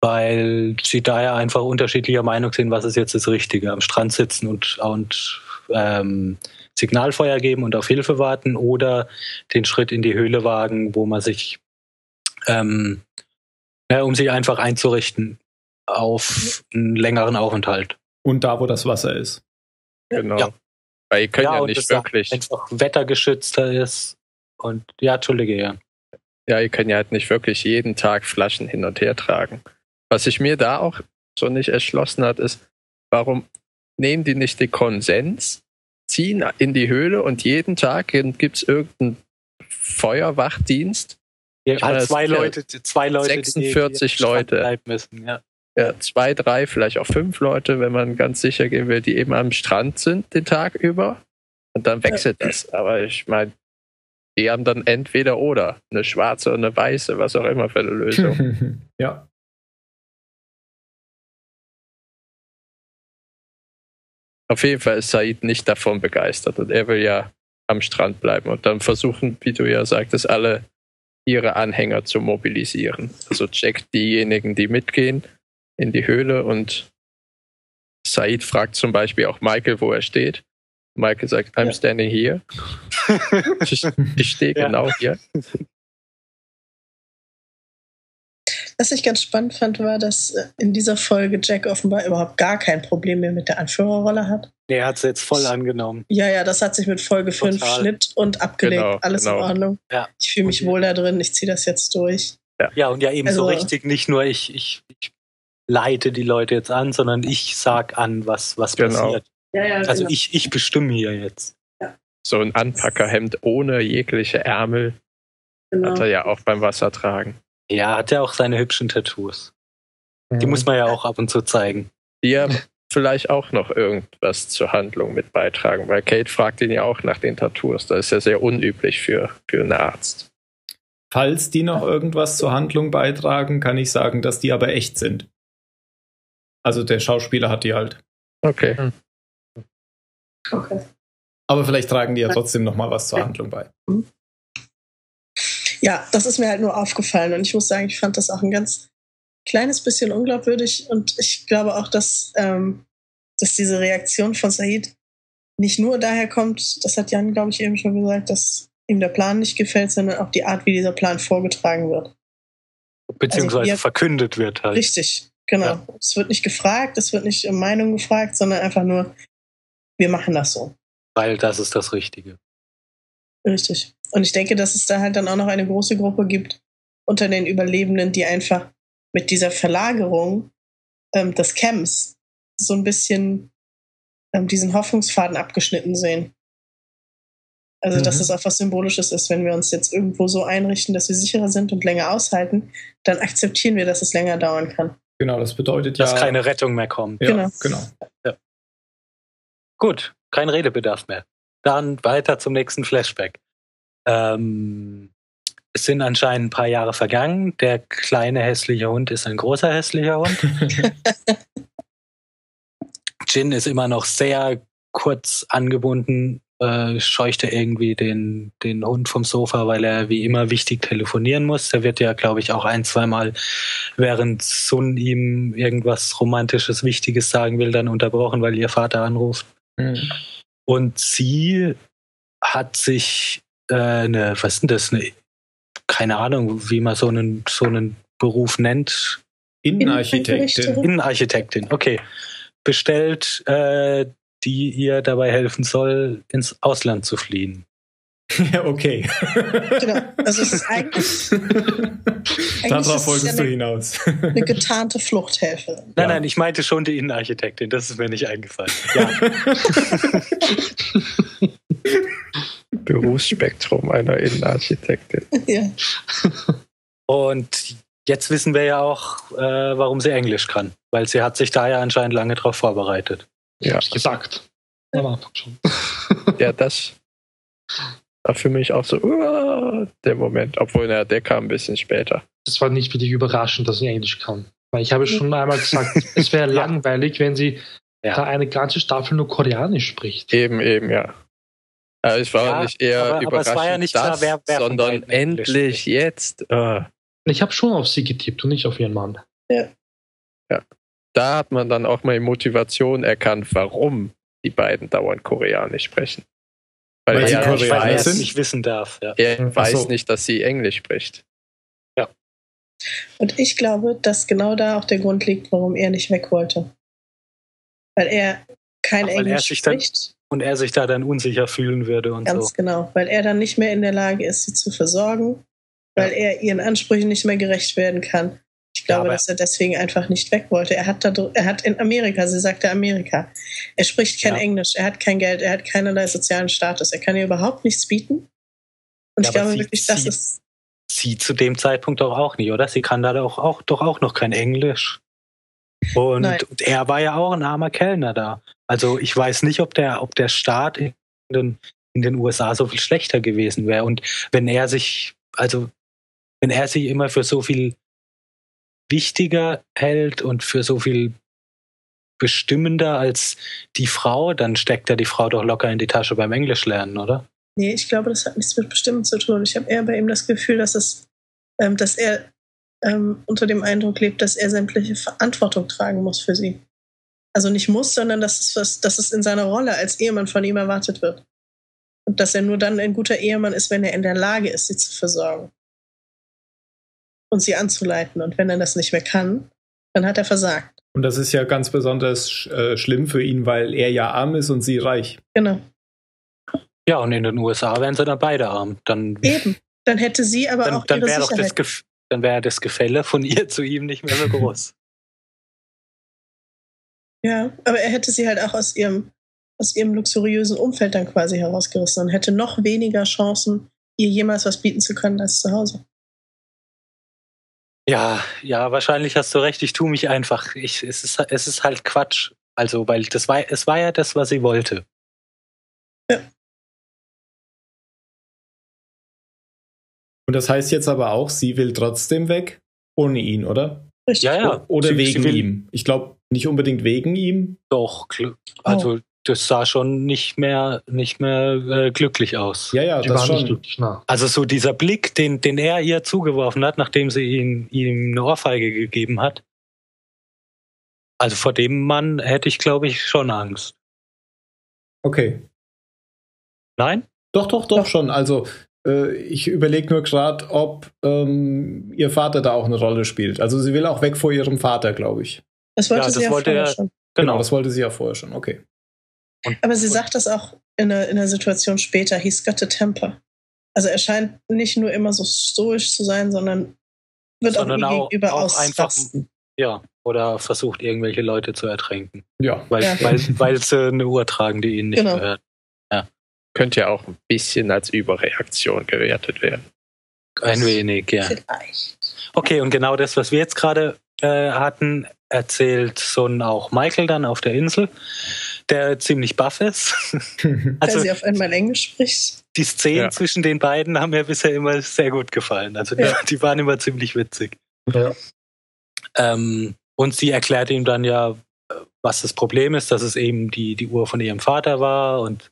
Weil sie daher einfach unterschiedlicher Meinung sind, was ist jetzt das Richtige. Am Strand sitzen und, und ähm, Signalfeuer geben und auf Hilfe warten oder den Schritt in die Höhle wagen, wo man sich, ähm, ja, um sich einfach einzurichten auf einen längeren Aufenthalt. Und da, wo das Wasser ist. Genau. Ja. Weil ihr könnt ja, und nicht wirklich, einfach wettergeschützter ist. Und ja, Entschuldige, ja. ja, ihr könnt ja halt nicht wirklich jeden Tag Flaschen hin und her tragen. Was sich mir da auch so nicht erschlossen hat, ist, warum nehmen die nicht den Konsens, ziehen in die Höhle und jeden Tag gibt es irgendeinen Feuerwachdienst, ja meine, halt das zwei ja Leute, zwei Leute, die- 46 die Leute. bleiben müssen. Ja. ja, zwei, drei, vielleicht auch fünf Leute, wenn man ganz sicher gehen will, die eben am Strand sind den Tag über. Und dann wechselt das. Aber ich meine, die haben dann entweder oder. Eine schwarze und eine weiße, was auch immer für eine Lösung. ja. Auf jeden Fall ist Said nicht davon begeistert und er will ja am Strand bleiben und dann versuchen, wie du ja sagtest, alle ihre Anhänger zu mobilisieren. Also Jack diejenigen, die mitgehen in die Höhle und Said fragt zum Beispiel auch Michael, wo er steht. Michael sagt, I'm Ja. standing here. ich ich stehe Ja. genau hier. Was ich ganz spannend fand, war, dass äh, in dieser Folge Jack offenbar überhaupt gar kein Problem mehr mit der Anführerrolle hat. Nee, er hat es jetzt voll angenommen. Ja, ja, das hat sich mit Folge 5 Total. Schnitt und abgelegt. Genau, Alles genau. in Ordnung. Ja. Ich fühle mich wohl da drin, ich ziehe das jetzt durch. Ja, und ja eben so Also- richtig nicht nur ich, ich, ich leite die Leute jetzt an, sondern ich sag an, was, was Genau. passiert. Ja, ja, Also genau. ich, ich bestimme hier jetzt. So ein Anpackerhemd ohne jegliche Ärmel genau. hat er ja auch beim Wassertragen. Ja, hat ja auch seine hübschen Tattoos. Die muss man ja auch ab und zu zeigen. Die ja vielleicht auch noch irgendwas zur Handlung mit beitragen, weil Kate fragt ihn ja auch nach den Tattoos. Das ist ja sehr unüblich für, für einen Arzt. Falls die noch irgendwas zur Handlung beitragen, kann ich sagen, dass die aber echt sind. Also der Schauspieler hat die halt. Okay. Okay. Aber vielleicht tragen die ja trotzdem noch mal was zur Handlung bei. Ja, das ist mir halt nur aufgefallen und ich muss sagen, ich fand das auch ein ganz kleines bisschen unglaubwürdig und ich glaube auch, dass, ähm, dass diese Reaktion von Said nicht nur daher kommt, das hat Jan, glaube ich, eben schon gesagt, dass ihm der Plan nicht gefällt, sondern auch die Art, wie dieser Plan vorgetragen wird. Beziehungsweise Also verkündet wird halt. Richtig, genau. Ja. Es wird nicht gefragt, es wird nicht um Meinung gefragt, sondern einfach nur, wir machen das so. Weil das ist das Richtige. Richtig. Und ich denke, dass es da halt dann auch noch eine große Gruppe gibt unter den Überlebenden, die einfach mit dieser Verlagerung ähm, des Camps so ein bisschen ähm, diesen Hoffnungsfaden abgeschnitten sehen. Also, dass Mhm. es auch was Symbolisches ist, wenn wir uns jetzt irgendwo so einrichten, dass wir sicherer sind und länger aushalten, dann akzeptieren wir, dass es länger dauern kann. Genau, das bedeutet Dass ja. keine Rettung mehr kommt. ja, Genau. genau. Gut, kein Redebedarf mehr. Dann weiter zum nächsten Flashback. Ähm, es sind anscheinend ein paar Jahre vergangen. Der kleine hässliche Hund ist ein großer hässlicher Hund. Jin ist immer noch sehr kurz angebunden, äh, scheuchte irgendwie den, den Hund vom Sofa, weil er wie immer wichtig telefonieren muss. Der wird ja, glaube ich, auch ein, zweimal, während Sun ihm irgendwas Romantisches, Wichtiges sagen will, dann unterbrochen, weil ihr Vater anruft. Mhm. Und sie hat sich äh, eine, was ist denn das, eine, keine Ahnung, wie man so einen, so einen Beruf nennt, Innenarchitektin. Innenarchitektin, okay, bestellt, äh, die ihr dabei helfen soll, ins Ausland zu fliehen. ja, okay. Genau. Also es ist eigentlich, eigentlich ist Darauf es wolltest ja du eine, hinaus. eine getarnte Fluchthelferin. Nein, Ja. nein, ich meinte schon die Innenarchitektin, das ist mir nicht eingefallen. Ja, Berufsspektrum einer Innenarchitektin. Ja. und jetzt wissen wir ja auch, äh, warum sie Englisch kann, weil sie hat sich da ja anscheinend lange drauf vorbereitet. Ich Ja. hab's gesagt. Am Anfang schon. Ja, das war für mich auch so uh, der Moment, obwohl na, der kam ein bisschen später. Das war nicht wirklich überraschend, dass sie Englisch kann. Weil ich habe schon einmal gesagt, es wäre langweilig, wenn sie Ja. da eine ganze Staffel nur Koreanisch spricht. Eben, eben, ja. Also ich war Ja, nicht eher aber- aber überrascht, es war ja nicht klar, das, wer- wer von sondern endlich jetzt. äh, Ich habe schon auf sie getippt und nicht auf ihren Mann. da hat man dann auch mal die Motivation erkannt, warum die beiden dauernd Koreanisch sprechen. Weil, Weil sie er, Koreaner weil er es sind? nicht wissen darf. Ja. er weiß so. nicht, dass sie Englisch spricht. Und ich glaube, dass genau da auch der Grund liegt, warum er nicht weg wollte. Weil er kein Ach, weil er Englisch spricht. Und er sich da dann unsicher fühlen würde und Ganz so. genau. Weil er dann nicht mehr in der Lage ist, sie zu versorgen. Weil er ihren Ansprüchen nicht mehr gerecht werden kann. Ich glaube, aber- dass er deswegen einfach nicht weg wollte. Er hat, da, er hat in Amerika, sie sagte Amerika, er spricht kein Ja. Englisch, er hat kein Geld, er hat keinerlei sozialen Status, er kann ihr überhaupt nichts bieten. Und Ja, ich glaube sie- wirklich, das sie- ist Sie zu dem Zeitpunkt doch auch nicht, oder? Sie kann da doch auch, doch auch noch kein Englisch. Und Nein. er war ja auch ein armer Kellner da. Also ich weiß nicht, ob der, ob der Staat in den, in den USA so viel schlechter gewesen wäre. Und wenn er sich, also wenn er sich immer für so viel wichtiger hält und für so viel bestimmender als die Frau, dann steckt er die Frau doch locker in die Tasche beim Englisch lernen, oder? Nee, ich glaube, das hat nichts mit Bestimmen zu tun. Ich habe eher bei ihm das Gefühl, dass es, ähm, dass er ähm, unter dem Eindruck lebt, dass er sämtliche Verantwortung tragen muss für sie. Also nicht muss, sondern dass es, was, dass es in seiner Rolle als Ehemann von ihm erwartet wird. Und dass er nur dann ein guter Ehemann ist, wenn er in der Lage ist, sie zu versorgen. Und sie anzuleiten. Und wenn er das nicht mehr kann, dann hat er versagt. Und das ist ja ganz besonders sch- äh, schlimm für ihn, weil er ja arm ist und sie reich. Genau. Ja, und in den USA wären sie dann beide arm. Dann, Eben. Dann hätte sie aber dann, auch dann ihre wäre doch das, Sicherheit. Gef dann wäre das Gefälle von ihr zu ihm nicht mehr so groß. Ja, aber er hätte sie halt auch aus ihrem aus ihrem luxuriösen Umfeld dann quasi herausgerissen und hätte noch weniger Chancen, ihr jemals was bieten zu können als zu Hause. Ja, ja, wahrscheinlich hast du recht. Ich tue mich einfach. Ich, es, ist, es ist halt Quatsch. Also, weil das war, es war ja das, was sie wollte. Ja. Und das heißt jetzt aber auch, sie will trotzdem weg, ohne ihn, oder? Richtig. Ja, ja. Oder Sie- wegen sie will- ihm. Ich glaube nicht unbedingt wegen ihm. Doch, also das sah schon nicht mehr, nicht mehr äh, glücklich aus. Ja, ja, Die das schon. Also so dieser Blick, den, den er ihr zugeworfen hat, nachdem sie ihn, ihm eine Ohrfeige gegeben hat. Also vor dem Mann hätte ich, glaube ich, schon Angst. Okay. Nein? Doch, doch, doch Doch. schon. Also äh, ich überlege nur gerade, ob ähm, ihr Vater da auch eine Rolle spielt. Also sie will auch weg vor ihrem Vater, glaube ich. Das wollte Ja, sie das ja wollte vorher er- schon. Genau, das wollte sie ja vorher schon. Okay. Aber sie Und- sagt das auch in der, in der Situation später, he's got a temper. Also er scheint nicht nur immer so stoisch zu sein, sondern wird Sondern auch gegenüber auch einfach-. Ja. Oder versucht, irgendwelche Leute zu ertränken. Ja. Weil, Ja. weil, weil sie eine Uhr tragen, die ihnen nicht Genau. gehört. Könnte ja auch ein bisschen als Überreaktion gewertet werden. Ein wenig, ja. Vielleicht. Okay, und genau das, was wir jetzt gerade äh, hatten, erzählt Son auch Michael dann auf der Insel, der ziemlich baff ist. Weil Also sie auf einmal Englisch spricht. die Szenen Ja. zwischen den beiden haben mir bisher immer sehr gut gefallen. Also die, Ja. die waren immer ziemlich witzig. Ja. Ähm, und sie erklärt ihm dann ja, äh, was das Problem ist, dass es eben die, die Uhr von ihrem Vater war und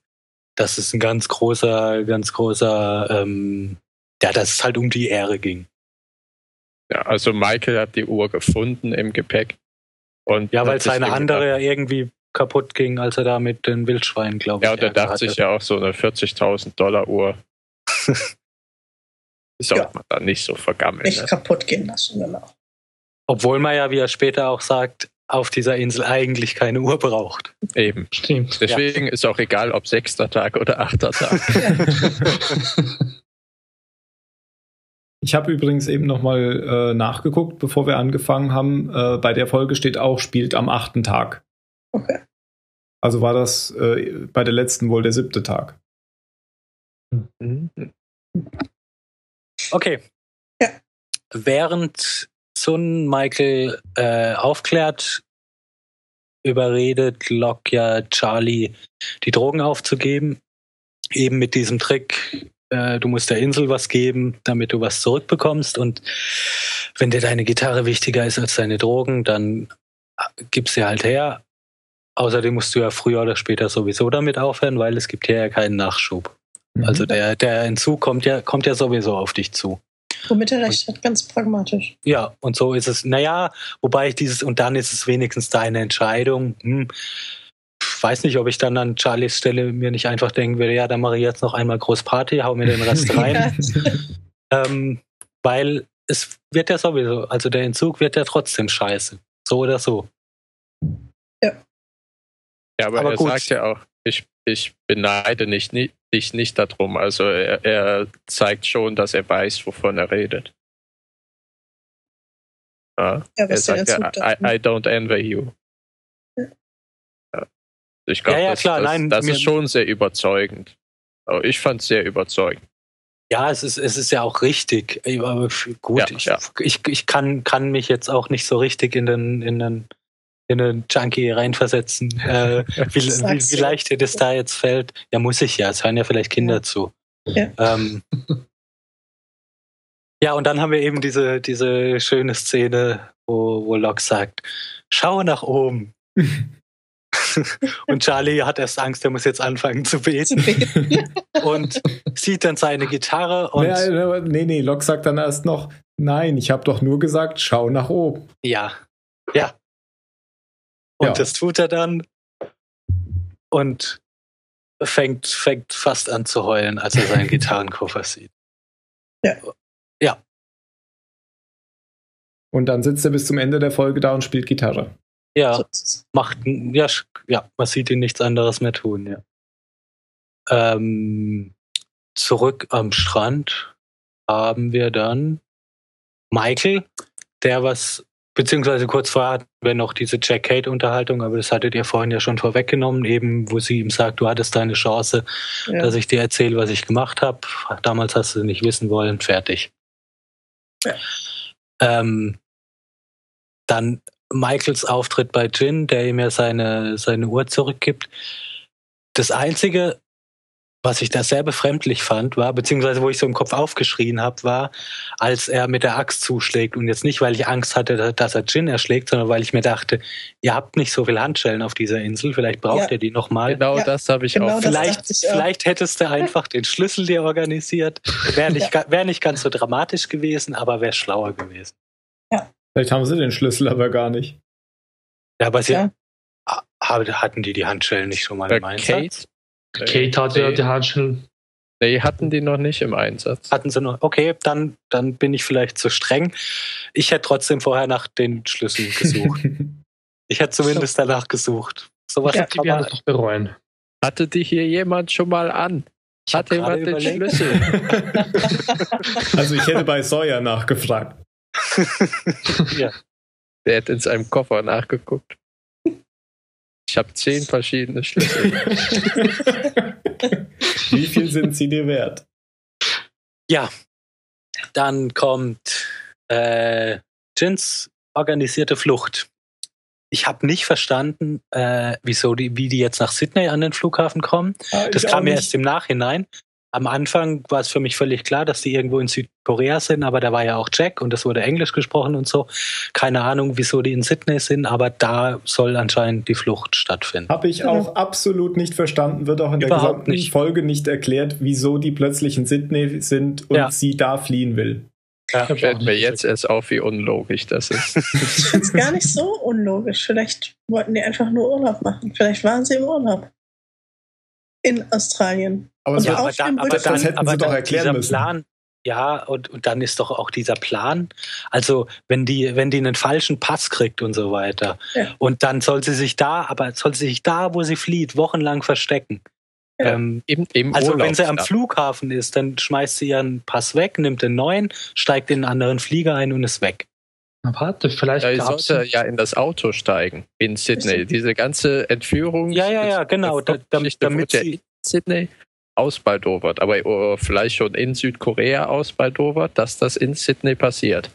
dass es ein ganz großer, ganz großer, ähm, ja, dass es halt um die Ehre ging. Ja, also Michael hat die Uhr gefunden im Gepäck. Und Ja, weil seine andere ja irgendwie kaputt ging, als er da mit den Wildschweinen, glaube ich. Ja, und er dachte hatte. sich ja auch so eine 40.000 Dollar Uhr. Sollte Ja. man dann nicht so vergammeln. Nicht Ne? kaputt gehen lassen, genau. Obwohl man ja, wie er später auch sagt, auf dieser Insel eigentlich keine Uhr braucht. Eben. Stimmt. Deswegen ist auch egal, ob sechster Tag oder achter Tag. Ich habe übrigens eben nochmal äh, nachgeguckt, bevor wir angefangen haben. Äh, bei der Folge steht auch, spielt am achten Tag. Okay. Also war das äh, bei der letzten wohl der siebte Tag. Mhm. Okay. Ja. Während Sun Michael äh, aufklärt, überredet Locke ja Charlie, die Drogen aufzugeben. Eben mit diesem Trick, äh, du musst der Insel was geben, damit du was zurückbekommst. Und wenn dir deine Gitarre wichtiger ist als deine Drogen, dann gib sie halt her. Außerdem musst du ja früher oder später sowieso damit aufhören, weil es gibt hier ja keinen Nachschub. Mhm. Also der, der Entzug kommt ja, kommt ja sowieso auf dich zu. Womit er recht hat, ganz pragmatisch. Ja, und so ist es. Naja, wobei ich dieses, und dann ist es wenigstens deine Entscheidung. Hm, weiß nicht, ob ich dann an Charlies Stelle mir nicht einfach denken würde, ja, dann mache ich jetzt noch einmal groß Party, hau mir den Rest rein. ähm, weil es wird ja sowieso, also der Entzug wird ja trotzdem scheiße. So oder so. Ja, aber, Aber er gut. sagt ja auch, ich, ich beneide nicht, ni- dich nicht darum. Also er, er zeigt schon, dass er weiß, wovon er redet. Ja, Ja, er sagt ja, I. I don't envy you. Ja. Ja. Ich glaube, Ja, ja, das, klar, das, nein, das mir- ist schon sehr überzeugend. Aber ich fand es sehr überzeugend. Ja, es ist, es ist ja auch richtig. Aber gut, Ja, ich, ja. ich, ich kann, kann mich jetzt auch nicht so richtig in den, in den, in den Junkie reinversetzen. Äh, wie, wie, wie leicht dir das da jetzt fällt. Ja, muss ich ja. Es hören ja vielleicht Kinder zu. Ja. Ähm, ja, und dann haben wir eben diese, diese schöne Szene, wo, wo Locke sagt, schau nach oben. und Charlie hat erst Angst, er muss jetzt anfangen zu beten. und sieht dann seine Gitarre und nee, nee, nee, Locke sagt dann erst noch, nein, ich habe doch nur gesagt, schau nach oben. Ja, ja. Und Ja. das tut er dann und fängt, fängt fast an zu heulen, als er seinen Gitarrenkoffer sieht. Und dann sitzt er bis zum Ende der Folge da und spielt Gitarre. Ja, So macht, ja, ja, man sieht ihn nichts anderes mehr tun, ja. Ähm, zurück am Strand haben wir dann Michael, der was beziehungsweise kurz vorher hatten wir noch diese Jack Kate-Unterhaltung, aber das hattet ihr vorhin ja schon vorweggenommen, eben wo sie ihm sagt, du hattest deine Chance, Ja. dass ich dir erzähle, was ich gemacht habe. Damals hast du nicht wissen wollen, fertig. Ja. Ähm, dann Michaels Auftritt bei Jin, der ihm ja seine, seine Uhr zurückgibt. Das Einzige, was ich da sehr befremdlich fand, war, beziehungsweise wo ich so im Kopf aufgeschrien habe, war, als er mit der Axt zuschlägt. Und jetzt nicht, weil ich Angst hatte, dass er Jin erschlägt, sondern weil ich mir dachte, ihr habt nicht so viel Handschellen auf dieser Insel, vielleicht braucht Ja. ihr die nochmal. Genau Ja, das habe ich genau auch. Vielleicht, ich auch. vielleicht hättest du einfach den Schlüssel dir organisiert. Wäre nicht, ga- wär nicht ganz so dramatisch gewesen, aber wäre schlauer gewesen. Vielleicht haben sie den Schlüssel aber gar nicht. Ja, aber sie Ja. ha- hatten die die Handschellen nicht schon mal Äh, im Einsatz? Kate? Kate hat ja nee. die Handschellen. Nee, hatten die noch nicht im Einsatz. Hatten sie noch? Okay, dann, dann bin ich vielleicht zu streng. Ich hätte trotzdem vorher nach den Schlüsseln gesucht. ich hätte zumindest danach gesucht. Sowas Ja, Die kann man, es noch bereuen. Hatte die hier jemand schon mal an? ich Hat jemand den überlegt. Schlüssel? also ich hätte bei Sawyer nachgefragt. ja. Der hat in seinem Koffer nachgeguckt. Ich habe zehn verschiedene Schlüssel. Wie viel sind sie dir wert? Dann kommt äh, Jins organisierte Flucht. Ich habe nicht verstanden, äh, wieso die, wie die jetzt nach Sydney an den Flughafen kommen. Das kam mir erst im Nachhinein. Am Anfang war es für mich völlig klar, dass die irgendwo in Südkorea sind, aber da war ja auch Jack und es wurde Englisch gesprochen und so. Keine Ahnung, wieso die in Sydney sind, aber da soll anscheinend die Flucht stattfinden. Habe ich auch absolut nicht verstanden, wird auch in der Überhaupt gesamten nicht. Folge nicht erklärt, wieso die plötzlich in Sydney sind und Ja. sie da fliehen will. Ja. Fällt mir jetzt erst auf, wie unlogisch das ist. Ich finde es gar nicht so unlogisch. Vielleicht wollten die einfach nur Urlaub machen. Vielleicht waren sie im Urlaub. In Australien. Aber Und ja, aber dann, dem aber dann, Das hätten aber sie doch erklären müssen. Plan, ja, und, und dann ist doch auch dieser Plan, also wenn die, wenn die einen falschen Pass kriegt und so weiter, Ja. und dann soll sie sich da, aber soll sie sich da, wo sie flieht, wochenlang verstecken. Ja. Ähm, Im, im also wenn sie am Urlaubsland. Flughafen ist, dann schmeißt sie ihren Pass weg, nimmt den neuen, steigt in einen anderen Flieger ein und ist weg. Warte, vielleicht Ja, ich gab's sollte ja in das Auto steigen in Sydney. Diese ganze Entführung. Ja, ja, ja, genau, da- damit- damit ja sie- in Sydney ausbaldowert, aber oh, vielleicht schon in Südkorea ausbaldowert, dass das in Sydney passiert.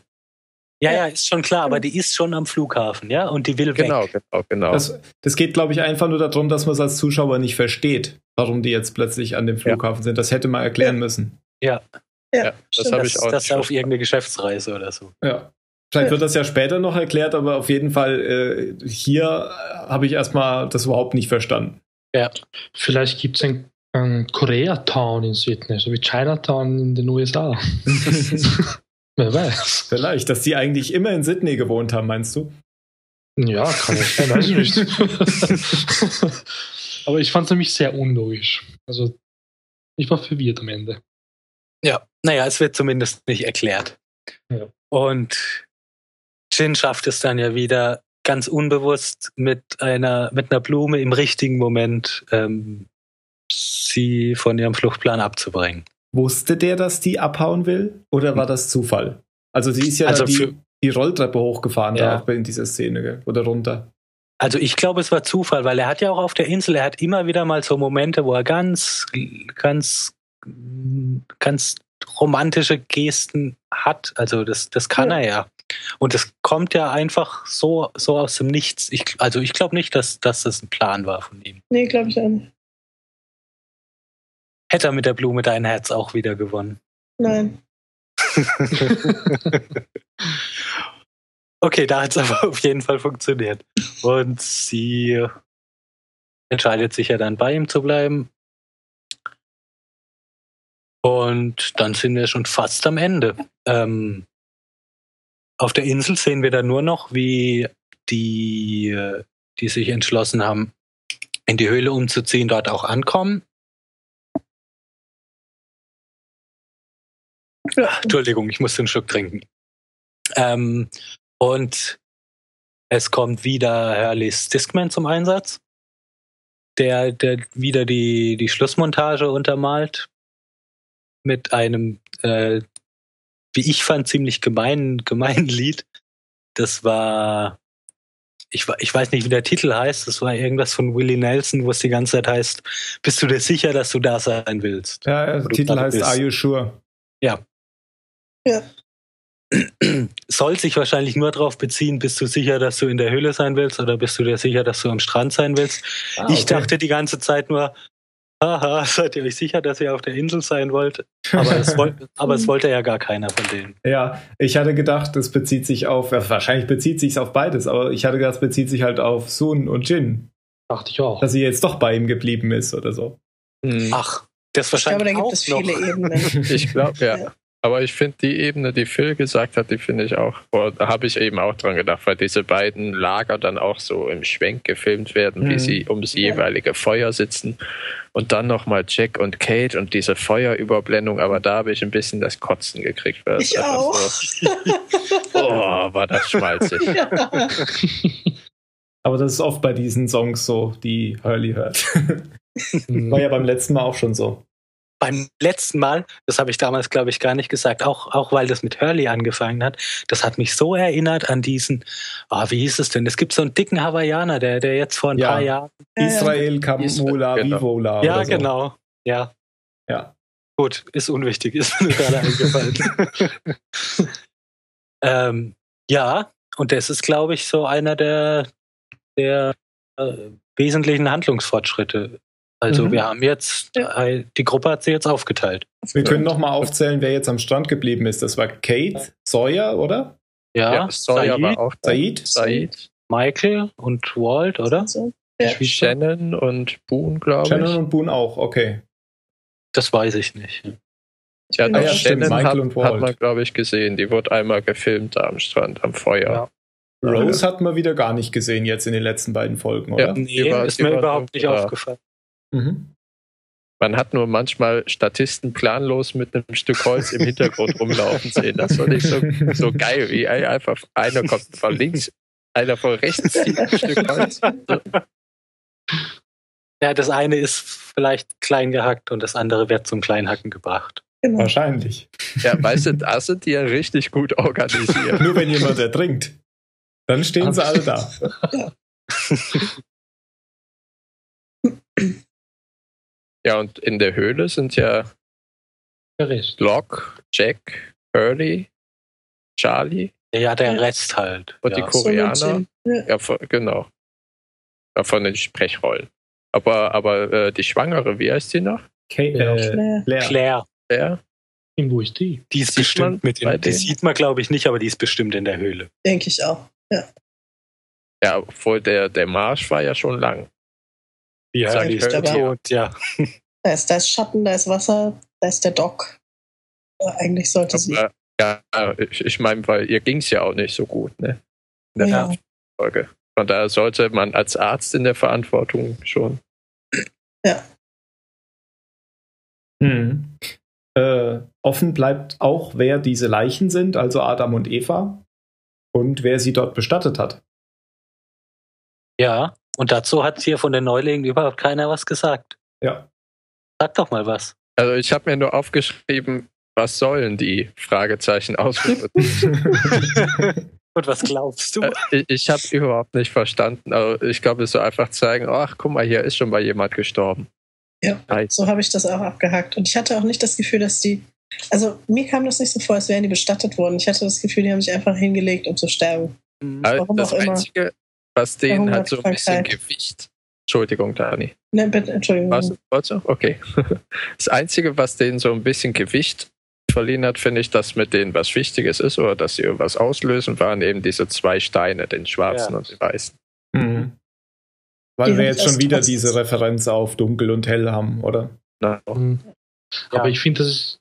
Ja, Ja. ja, ist schon klar, aber die ist schon am Flughafen, ja, und die will Genau, weg. genau, genau. das, das geht, glaube ich, einfach nur darum, dass man es als Zuschauer nicht versteht, warum die jetzt plötzlich an dem Flughafen sind. Das hätte man erklären müssen. Ja, ja, das stimmt. habe Das, ich auch das nicht auf irgendeine Geschäftsreise oder so. Ja. Vielleicht Ja. wird das ja später noch erklärt, aber auf jeden Fall äh, hier äh, habe ich erstmal das überhaupt nicht verstanden. Vielleicht gibt es ein, ein Koreatown in Sydney, so wie Chinatown in den USA. Wer weiß. Vielleicht, dass die eigentlich immer in Sydney gewohnt haben, meinst du? Ja, kann ich sein, weiß ich nicht. Aber ich fand es nämlich sehr unlogisch. Also, ich war verwirrt am Ende. Ja, naja, es wird zumindest nicht erklärt. Ja. Und Jin schafft es dann ja wieder ganz unbewusst mit einer, mit einer Blume im richtigen Moment ähm, sie von ihrem Fluchtplan abzubringen. Wusste der, dass die abhauen will? Oder war das Zufall? Also sie ist ja Also die, die Rolltreppe hochgefahren Ja. da in dieser Szene, oder runter. Also ich glaube, es war Zufall, weil er hat ja auch auf der Insel, er hat immer wieder mal so Momente, wo er ganz, ganz, ganz romantische Gesten hat. Also das, das kann Ja. er ja. Und das kommt ja einfach so, so aus dem Nichts. Ich, also ich glaube nicht, dass, dass das ein Plan war von ihm. Nee, glaube ich auch nicht. Hätte er mit der Blume dein Herz auch wieder gewonnen. Nein. Okay, da hat es aber auf jeden Fall funktioniert. Und sie entscheidet sich ja dann bei ihm zu bleiben. Und dann sind wir schon fast am Ende. Ähm, auf der Insel sehen wir dann nur noch, wie die, die sich entschlossen haben, in die Höhle umzuziehen, dort auch ankommen. Ja. Entschuldigung, ich musste einen Schluck trinken. Ähm, und es kommt wieder Hurleys Discman zum Einsatz, der, der wieder die, die Schlussmontage untermalt mit einem, äh, wie ich fand, ziemlich gemeinen, gemeinen Lied. Das war, ich, ich weiß nicht, wie der Titel heißt. Das war irgendwas von Willie Nelson, wo es die ganze Zeit heißt, bist du dir sicher, dass du da sein willst? Ja, der Wo du Titel heißt bist. Are You Sure? Ja. Soll sich wahrscheinlich nur darauf beziehen, bist du sicher, dass du in der Höhle sein willst oder bist du dir sicher, dass du am Strand sein willst? Ah, Ich okay. dachte die ganze Zeit nur, haha, seid ihr euch sicher, dass ihr auf der Insel sein wollt? Aber es, wollt, aber es wollte ja gar keiner von denen. Ja, ich hatte gedacht, das bezieht sich auf, ja, wahrscheinlich bezieht sich auf beides, aber ich hatte gedacht, es bezieht sich halt auf Sun und Jin, Dachte ich auch. dass sie jetzt doch bei ihm geblieben ist oder so. Hm, Ach, das Ich glaube, da wahrscheinlich gibt auch es noch. viele Ebenen. Ich glaube, ja. Ja. Aber ich finde die Ebene, die Phil gesagt hat, die finde ich auch, boah, da habe ich eben auch dran gedacht, weil diese beiden Lager dann auch so im Schwenk gefilmt werden, Mhm. wie sie ums Ja. jeweilige Feuer sitzen. Und dann nochmal Jack und Kate und diese Feuerüberblendung, aber da habe ich ein bisschen das Kotzen gekriegt. weil Ich auch. So, oh, war das schmalzig. ja. Aber das ist oft bei diesen Songs so, die Hurley hört. War ja beim letzten Mal auch schon so. Beim letzten Mal, das habe ich damals, glaube ich, gar nicht gesagt, auch, auch weil das mit Hurley angefangen hat, das hat mich so erinnert an diesen, ah, wie hieß es denn? Es gibt so einen dicken Hawaiianer, der, der jetzt vor ein Ja. paar Jahren. Ja, ja. Israel Kamula genau. Vivola. Ja, oder so. genau. Ja. Ja. Gut, ist unwichtig, ist mir gerade eingefallen. ähm, ja, und das ist, glaube ich, so einer der, der äh, wesentlichen Handlungsfortschritte. Also Mhm. wir haben jetzt, die Gruppe hat sie jetzt aufgeteilt. Wir können noch mal aufzählen, wer jetzt am Strand geblieben ist. Das war Kate, Sawyer, oder? Ja, Ja, Sawyer Said, war auch da. Said? Said, Michael und Walt, oder? So. Ja. Shannon und Boone, glaube Shannon ich. und Boone auch, okay. Das weiß ich nicht. Ich Ja, Ah ja, Shannon Michael hat, und Walt. hat man, glaube ich, gesehen. Die wurde einmal gefilmt da am Strand, am Feuer. Ja. Rose hat man wieder gar nicht gesehen jetzt in den letzten beiden Folgen, oder? Ja. Nee, war- ist mir überhaupt nicht aufgefallen. Mhm. Man hat nur manchmal Statisten planlos mit einem Stück Holz im Hintergrund rumlaufen sehen. Das fand ich so, so geil, wie einfach einer kommt von links, einer von rechts zieht ein Stück Holz. Ja, das eine ist vielleicht klein gehackt und das andere wird zum Kleinhacken gebracht. Genau. Wahrscheinlich. Ja, weißt du, da sind die ja richtig gut organisiert. Nur wenn jemand ertrinkt. Dann stehen sie alle da. Ja, und in der Höhle sind ja Der Rest. Locke, Jack, Hurley, Charlie Ja, der Ja. Rest halt. und die ja. Koreaner. Mit Jin. Ja. Ja, von, genau. Ja, von den Sprechrollen. Aber, aber äh, die Schwangere, wie heißt die noch? Ja. äh, Claire. Claire. Claire, Wer? Wo ist die? die ist Sieht man bestimmt mit in, die sieht man, glaube ich, nicht, aber die ist bestimmt in der Höhle. Denke ich auch. Ja, obwohl der, der Marsch war ja schon lang. Ja, Sag die ich ist tot, ja. Da ist, da ist Schatten, da ist Wasser, da ist der Dock. Eigentlich sollte sie. Ja, ich, ich meine, weil ihr ging es ja auch nicht so gut, ne? In der Ja. Folge. Von daher sollte man als Arzt in der Verantwortung schon. Hm. Äh, offen bleibt auch, wer diese Leichen sind, also Adam und Eva, und wer sie dort bestattet hat. Ja, und dazu hat hier von den Neulingen überhaupt keiner was gesagt. Ja. Sag doch mal was. Also ich habe mir nur aufgeschrieben, was sollen die Fragezeichen ausrufen. Und was glaubst du? Äh, ich ich habe überhaupt nicht verstanden. Also ich glaube, es soll einfach zeigen, ach, guck mal, hier ist schon mal jemand gestorben. Ja. Nice. So habe ich das auch abgehakt. Und ich hatte auch nicht das Gefühl, dass die. Also mir kam das nicht so vor, als wären die bestattet worden. Ich hatte das Gefühl, die haben sich einfach hingelegt, um zu sterben. Aber Warum das auch immer. Was denen halt so ein bisschen. Gewicht. Entschuldigung, Dani. Ne, bitte, Entschuldigung. Was? Du? Okay. Das Einzige, was denen so ein bisschen Gewicht verliehen hat, finde ich, dass mit denen was Wichtiges ist oder dass sie irgendwas auslösen, waren eben diese zwei Steine, den schwarzen Ja. und den weißen. Mhm. Weil Die wir jetzt schon wieder diese Referenz auf dunkel und hell haben, oder? Hm. Ja. Aber ich finde, das ist.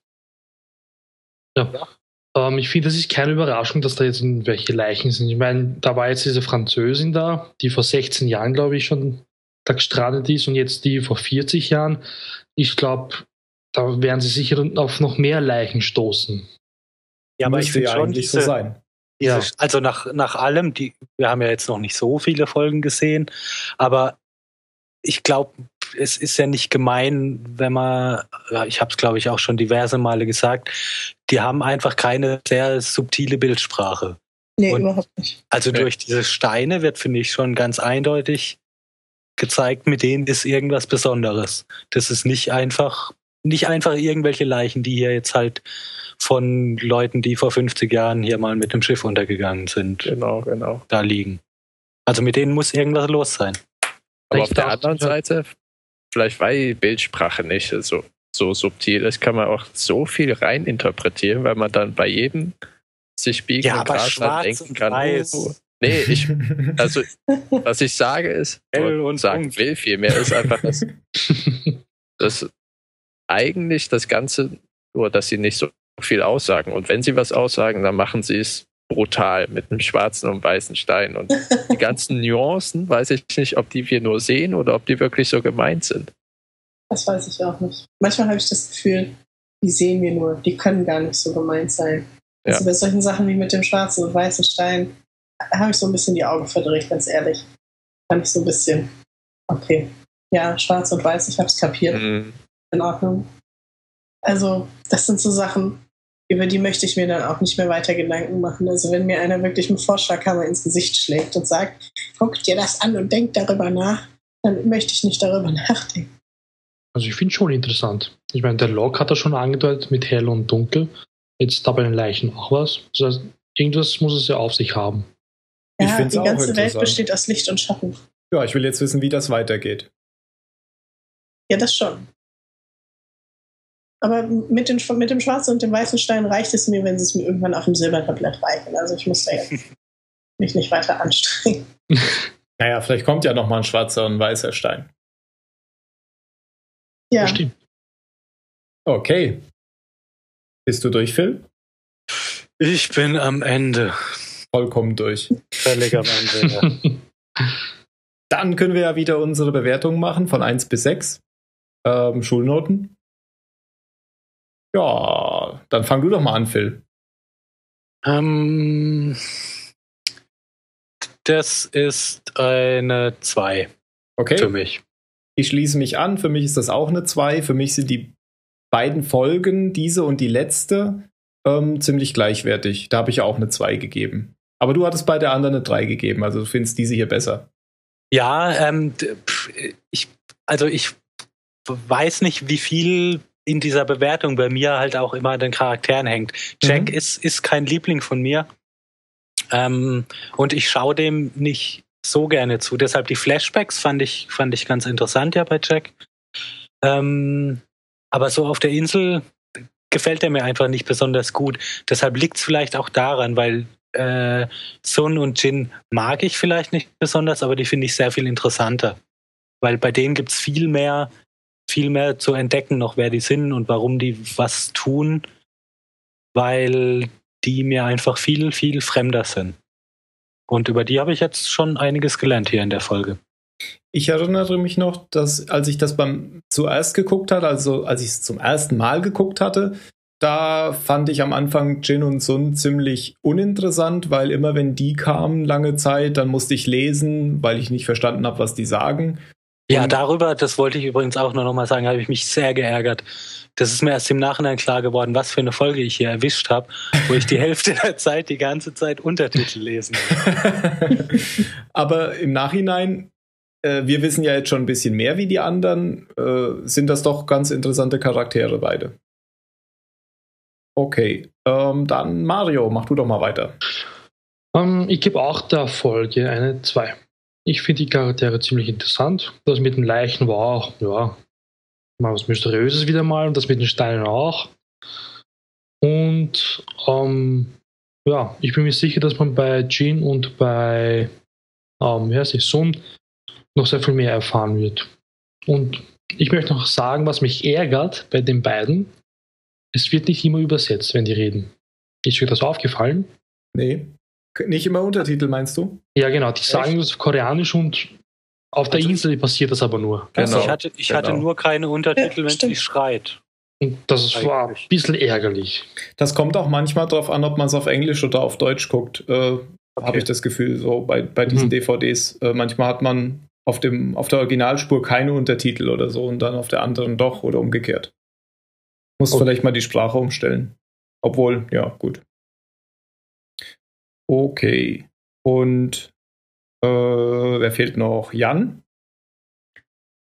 Ja. Ähm, ich finde, das ist keine Überraschung, dass da jetzt irgendwelche Leichen sind. Ich meine, da war jetzt diese Französin da, die vor 16 Jahren, glaube ich, schon da gestrandet ist und jetzt die vor 40 Jahren. Ich glaube, da werden sie sicher auf noch mehr Leichen stoßen. ja, aber ich Müsste ja schon eigentlich diese, so sein. diese Ja. also nach, nach allem, die, wir haben ja jetzt noch nicht so viele Folgen gesehen, aber ich glaube, es ist ja nicht gemein, wenn man, ja, ich habe es glaube ich auch schon diverse Male gesagt, die haben einfach keine sehr subtile Bildsprache. Nee, Und- überhaupt nicht. Also Nee. durch diese Steine wird, finde ich, schon ganz eindeutig gezeigt, mit denen ist irgendwas Besonderes. Das ist nicht einfach, nicht einfach irgendwelche Leichen, die hier jetzt halt von Leuten, die vor 50 Jahren hier mal mit dem Schiff untergegangen sind, Genau, genau. da liegen. Also mit denen muss irgendwas los sein. Aber auf der anderen Seite, vielleicht weil die Bildsprache nicht so, so subtil ist, kann man auch so viel reininterpretieren, weil man dann bei jedem sich biegen Ja, und schwarz denken und kann, weiß. oh, nee, ich, also, was ich sage ist, und sagen dunkel. will vielmehr, ist einfach, dass, dass eigentlich das Ganze, nur dass sie nicht so viel aussagen. Und wenn sie was aussagen, dann machen sie es brutal mit einem schwarzen und weißen Stein. Und die ganzen Nuancen, weiß ich nicht, ob die wir nur sehen oder ob die wirklich so gemeint sind. Das weiß ich auch nicht. Manchmal habe ich das Gefühl, die sehen wir nur, die können gar nicht so gemeint sein. Ja. Also bei solchen Sachen wie mit dem schwarzen und weißen Stein habe ich so ein bisschen die Augen verdreht, ganz ehrlich. Fand ich so ein bisschen, okay, ja, schwarz und weiß, ich habe es kapiert, Mhm. in Ordnung. Also, das sind so Sachen, über die möchte ich mir dann auch nicht mehr weiter Gedanken machen. Also, wenn mir einer wirklich einen Vorschlaghammer ins Gesicht schlägt und sagt, guck dir das an und denk darüber nach, dann möchte ich nicht darüber nachdenken. Also ich finde schon interessant. Ich meine, der Log hat er schon angedeutet mit hell und dunkel. Jetzt da bei den Leichen auch was. Das heißt, irgendwas muss es ja auf sich haben. Ich Ja, find's die auch ganze Welt besteht aus Licht und Schatten. Ja, ich will jetzt wissen, wie das weitergeht. Ja, das schon. Aber mit, den, mit dem schwarzen und dem weißen Stein reicht es mir, wenn sie es mir irgendwann auf dem Silbertablett reichen. Also ich muss da jetzt mich nicht weiter anstrengen. Naja, vielleicht kommt ja noch mal ein schwarzer und ein weißer Stein. Ja, Bestimmt. Okay. Bist du durch, Phil? Ich bin am Ende. Vollkommen durch. Völlig am Ende. ja. Dann können wir ja wieder unsere Bewertung machen von 1 bis 6. Ähm, Schulnoten. Ja, dann fang du doch mal an, Phil. ähm, das ist eine 2 Okay. für mich. Ich schließe mich an. Für mich ist das auch eine 2. Für mich sind die beiden Folgen, diese und die letzte, ähm, ziemlich gleichwertig. Da habe ich auch eine 2 gegeben. Aber du hattest bei der anderen eine 3 gegeben. Also du findest diese hier besser. Ja, ähm, ich, also ich weiß nicht, wie viel in dieser Bewertung bei mir halt auch immer an den Charakteren hängt. Jack Mhm. ist, ist kein Liebling von mir. Ähm, und ich schaue dem nicht so gerne zu. Deshalb die Flashbacks fand ich, fand ich ganz interessant ja bei Jack. Ähm, aber so auf der Insel gefällt er mir einfach nicht besonders gut. Deshalb liegt es vielleicht auch daran, weil äh, Sun und Jin mag ich vielleicht nicht besonders, aber die finde ich sehr viel interessanter. Weil bei denen gibt es viel mehr, viel mehr zu entdecken, noch wer die sind und warum die was tun, weil die mir einfach viel, viel fremder sind. Und über die habe ich jetzt schon einiges gelernt hier in der Folge. Ich erinnere mich noch, dass als ich das beim zuerst geguckt hatte, also als ich es zum ersten Mal geguckt hatte, da fand ich am Anfang Jin und Sun ziemlich uninteressant, weil immer wenn die kamen lange Zeit, dann musste ich lesen, weil ich nicht verstanden habe, was die sagen. Ja, darüber, das wollte ich übrigens auch nur noch mal sagen, habe ich mich sehr geärgert. Das ist mir erst im Nachhinein klar geworden, was für eine Folge ich hier erwischt habe, wo ich die Hälfte der Zeit die ganze Zeit Untertitel lesen muss. Aber im Nachhinein, äh, wir wissen ja jetzt schon ein bisschen mehr wie die anderen, äh, sind das doch ganz interessante Charaktere beide. Okay, ähm, dann Mario, mach du doch mal weiter. Ähm, ich gebe auch der Folge eine 2. Ich finde die Charaktere ziemlich interessant. Das mit den Leichen war auch, ja, mal was Mysteriöses wieder mal und das mit den Steinen auch. Und ähm, ja, ich bin mir sicher, dass man bei Jean und bei ähm, wie heißt ich, Sun noch sehr viel mehr erfahren wird. Und ich möchte noch sagen, was mich ärgert bei den beiden, es wird nicht immer übersetzt, wenn die reden. Ist dir das aufgefallen? Nee, nicht immer Untertitel, meinst du? Ja, genau. Die sagen das auf Koreanisch und auf der Also- Insel passiert das aber nur. Genau, ich hatte, ich hatte genau. nur keine Untertitel, Ja, wenn stimmt. sie schreit. Und das war ein bisschen ärgerlich. Das kommt auch manchmal darauf an, ob man es auf Englisch oder auf Deutsch guckt. Äh, Habe ich das Gefühl, so bei, bei diesen Mhm. DVDs. Äh, manchmal hat man auf, dem, auf der Originalspur keine Untertitel oder so und dann auf der anderen doch oder umgekehrt. Muss Okay. vielleicht mal die Sprache umstellen. Obwohl, ja, gut. Okay. Und äh, wer fehlt noch? Jan?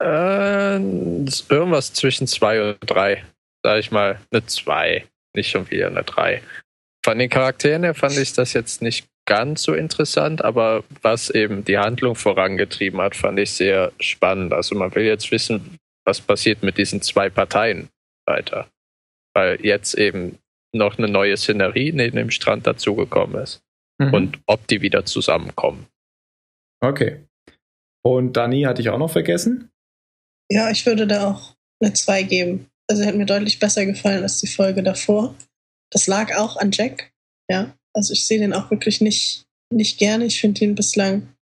Äh, irgendwas zwischen zwei und drei. Sag ich mal, eine zwei. Nicht schon wieder eine drei. Von den Charakteren her fand ich das jetzt nicht ganz so interessant, aber was eben die Handlung vorangetrieben hat, fand ich sehr spannend. Also man will jetzt wissen, was passiert mit diesen zwei Parteien weiter. Weil jetzt eben noch eine neue Szenerie neben dem Strand dazugekommen ist. Mhm. Und ob die wieder zusammenkommen. Okay. Und Dani hatte ich auch noch vergessen? Ja, ich würde da auch eine 2 geben. Also hat mir deutlich besser gefallen als die Folge davor. Das lag auch an Jack. Ja, also ich sehe den auch wirklich nicht, nicht gerne. Ich finde ihn bislang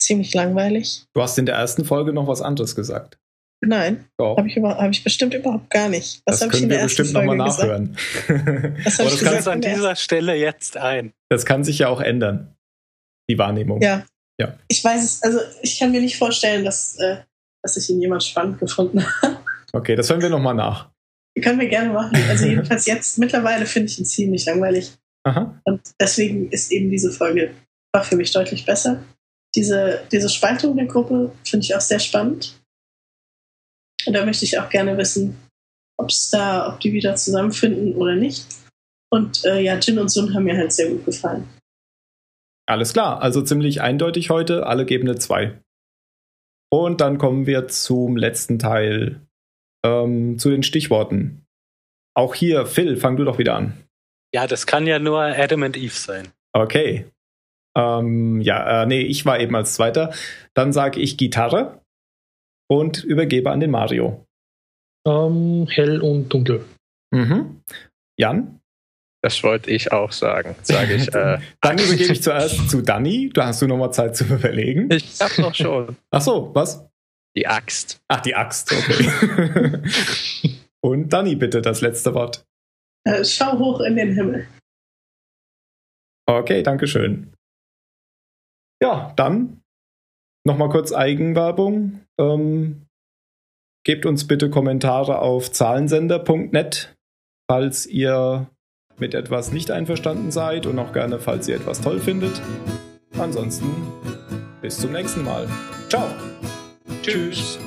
ziemlich langweilig. Du hast in der ersten Folge noch was anderes gesagt. Nein, habe ich, hab ich bestimmt überhaupt gar nicht. Was das können wir bestimmt nochmal nachhören. Was das kannst an dieser Stelle jetzt ein. Das kann sich ja auch ändern, die Wahrnehmung. Ja. ja. Ich weiß es, also ich kann mir nicht vorstellen, dass, äh, dass ich ihn jemand spannend gefunden habe. Okay, das hören wir nochmal nach. Können wir gerne machen. Also jedenfalls jetzt, mittlerweile finde ich ihn ziemlich langweilig. Aha. Und deswegen ist eben diese Folge war für mich deutlich besser. Diese, diese Spaltung der Gruppe finde ich auch sehr spannend. Und da möchte ich auch gerne wissen, ob es da, ob die wieder zusammenfinden oder nicht. Und äh, ja, Jin und Sun haben mir halt sehr gut gefallen. Alles klar, also ziemlich eindeutig heute, alle geben eine 2. Und dann kommen wir zum letzten Teil, ähm, zu den Stichworten. Auch hier, Phil, fang du doch wieder an. Ja, das kann ja nur Adam und Eve sein. Okay. Ähm, ja, äh, nee, ich war eben als Zweiter. Dann sage ich Gitarre und übergebe an den Mario. Ähm, hell und dunkel. Mhm. Jan? Das wollte ich auch sagen, sage ich. Äh, Dann übergebe ich zuerst zu Danny. Da hast du nochmal Zeit zu überlegen. Ich hab noch schon. Ach so, was? Die Axt. Ach, die Axt, okay. und Danny, bitte das letzte Wort. Äh, schau hoch in den Himmel. Okay, danke schön. Ja, dann Nochmal kurz Eigenwerbung. Ähm, gebt uns bitte Kommentare auf zahlensender.net, falls ihr mit etwas nicht einverstanden seid und auch gerne, falls ihr etwas toll findet. Ansonsten bis zum nächsten Mal. Ciao. Tschüss.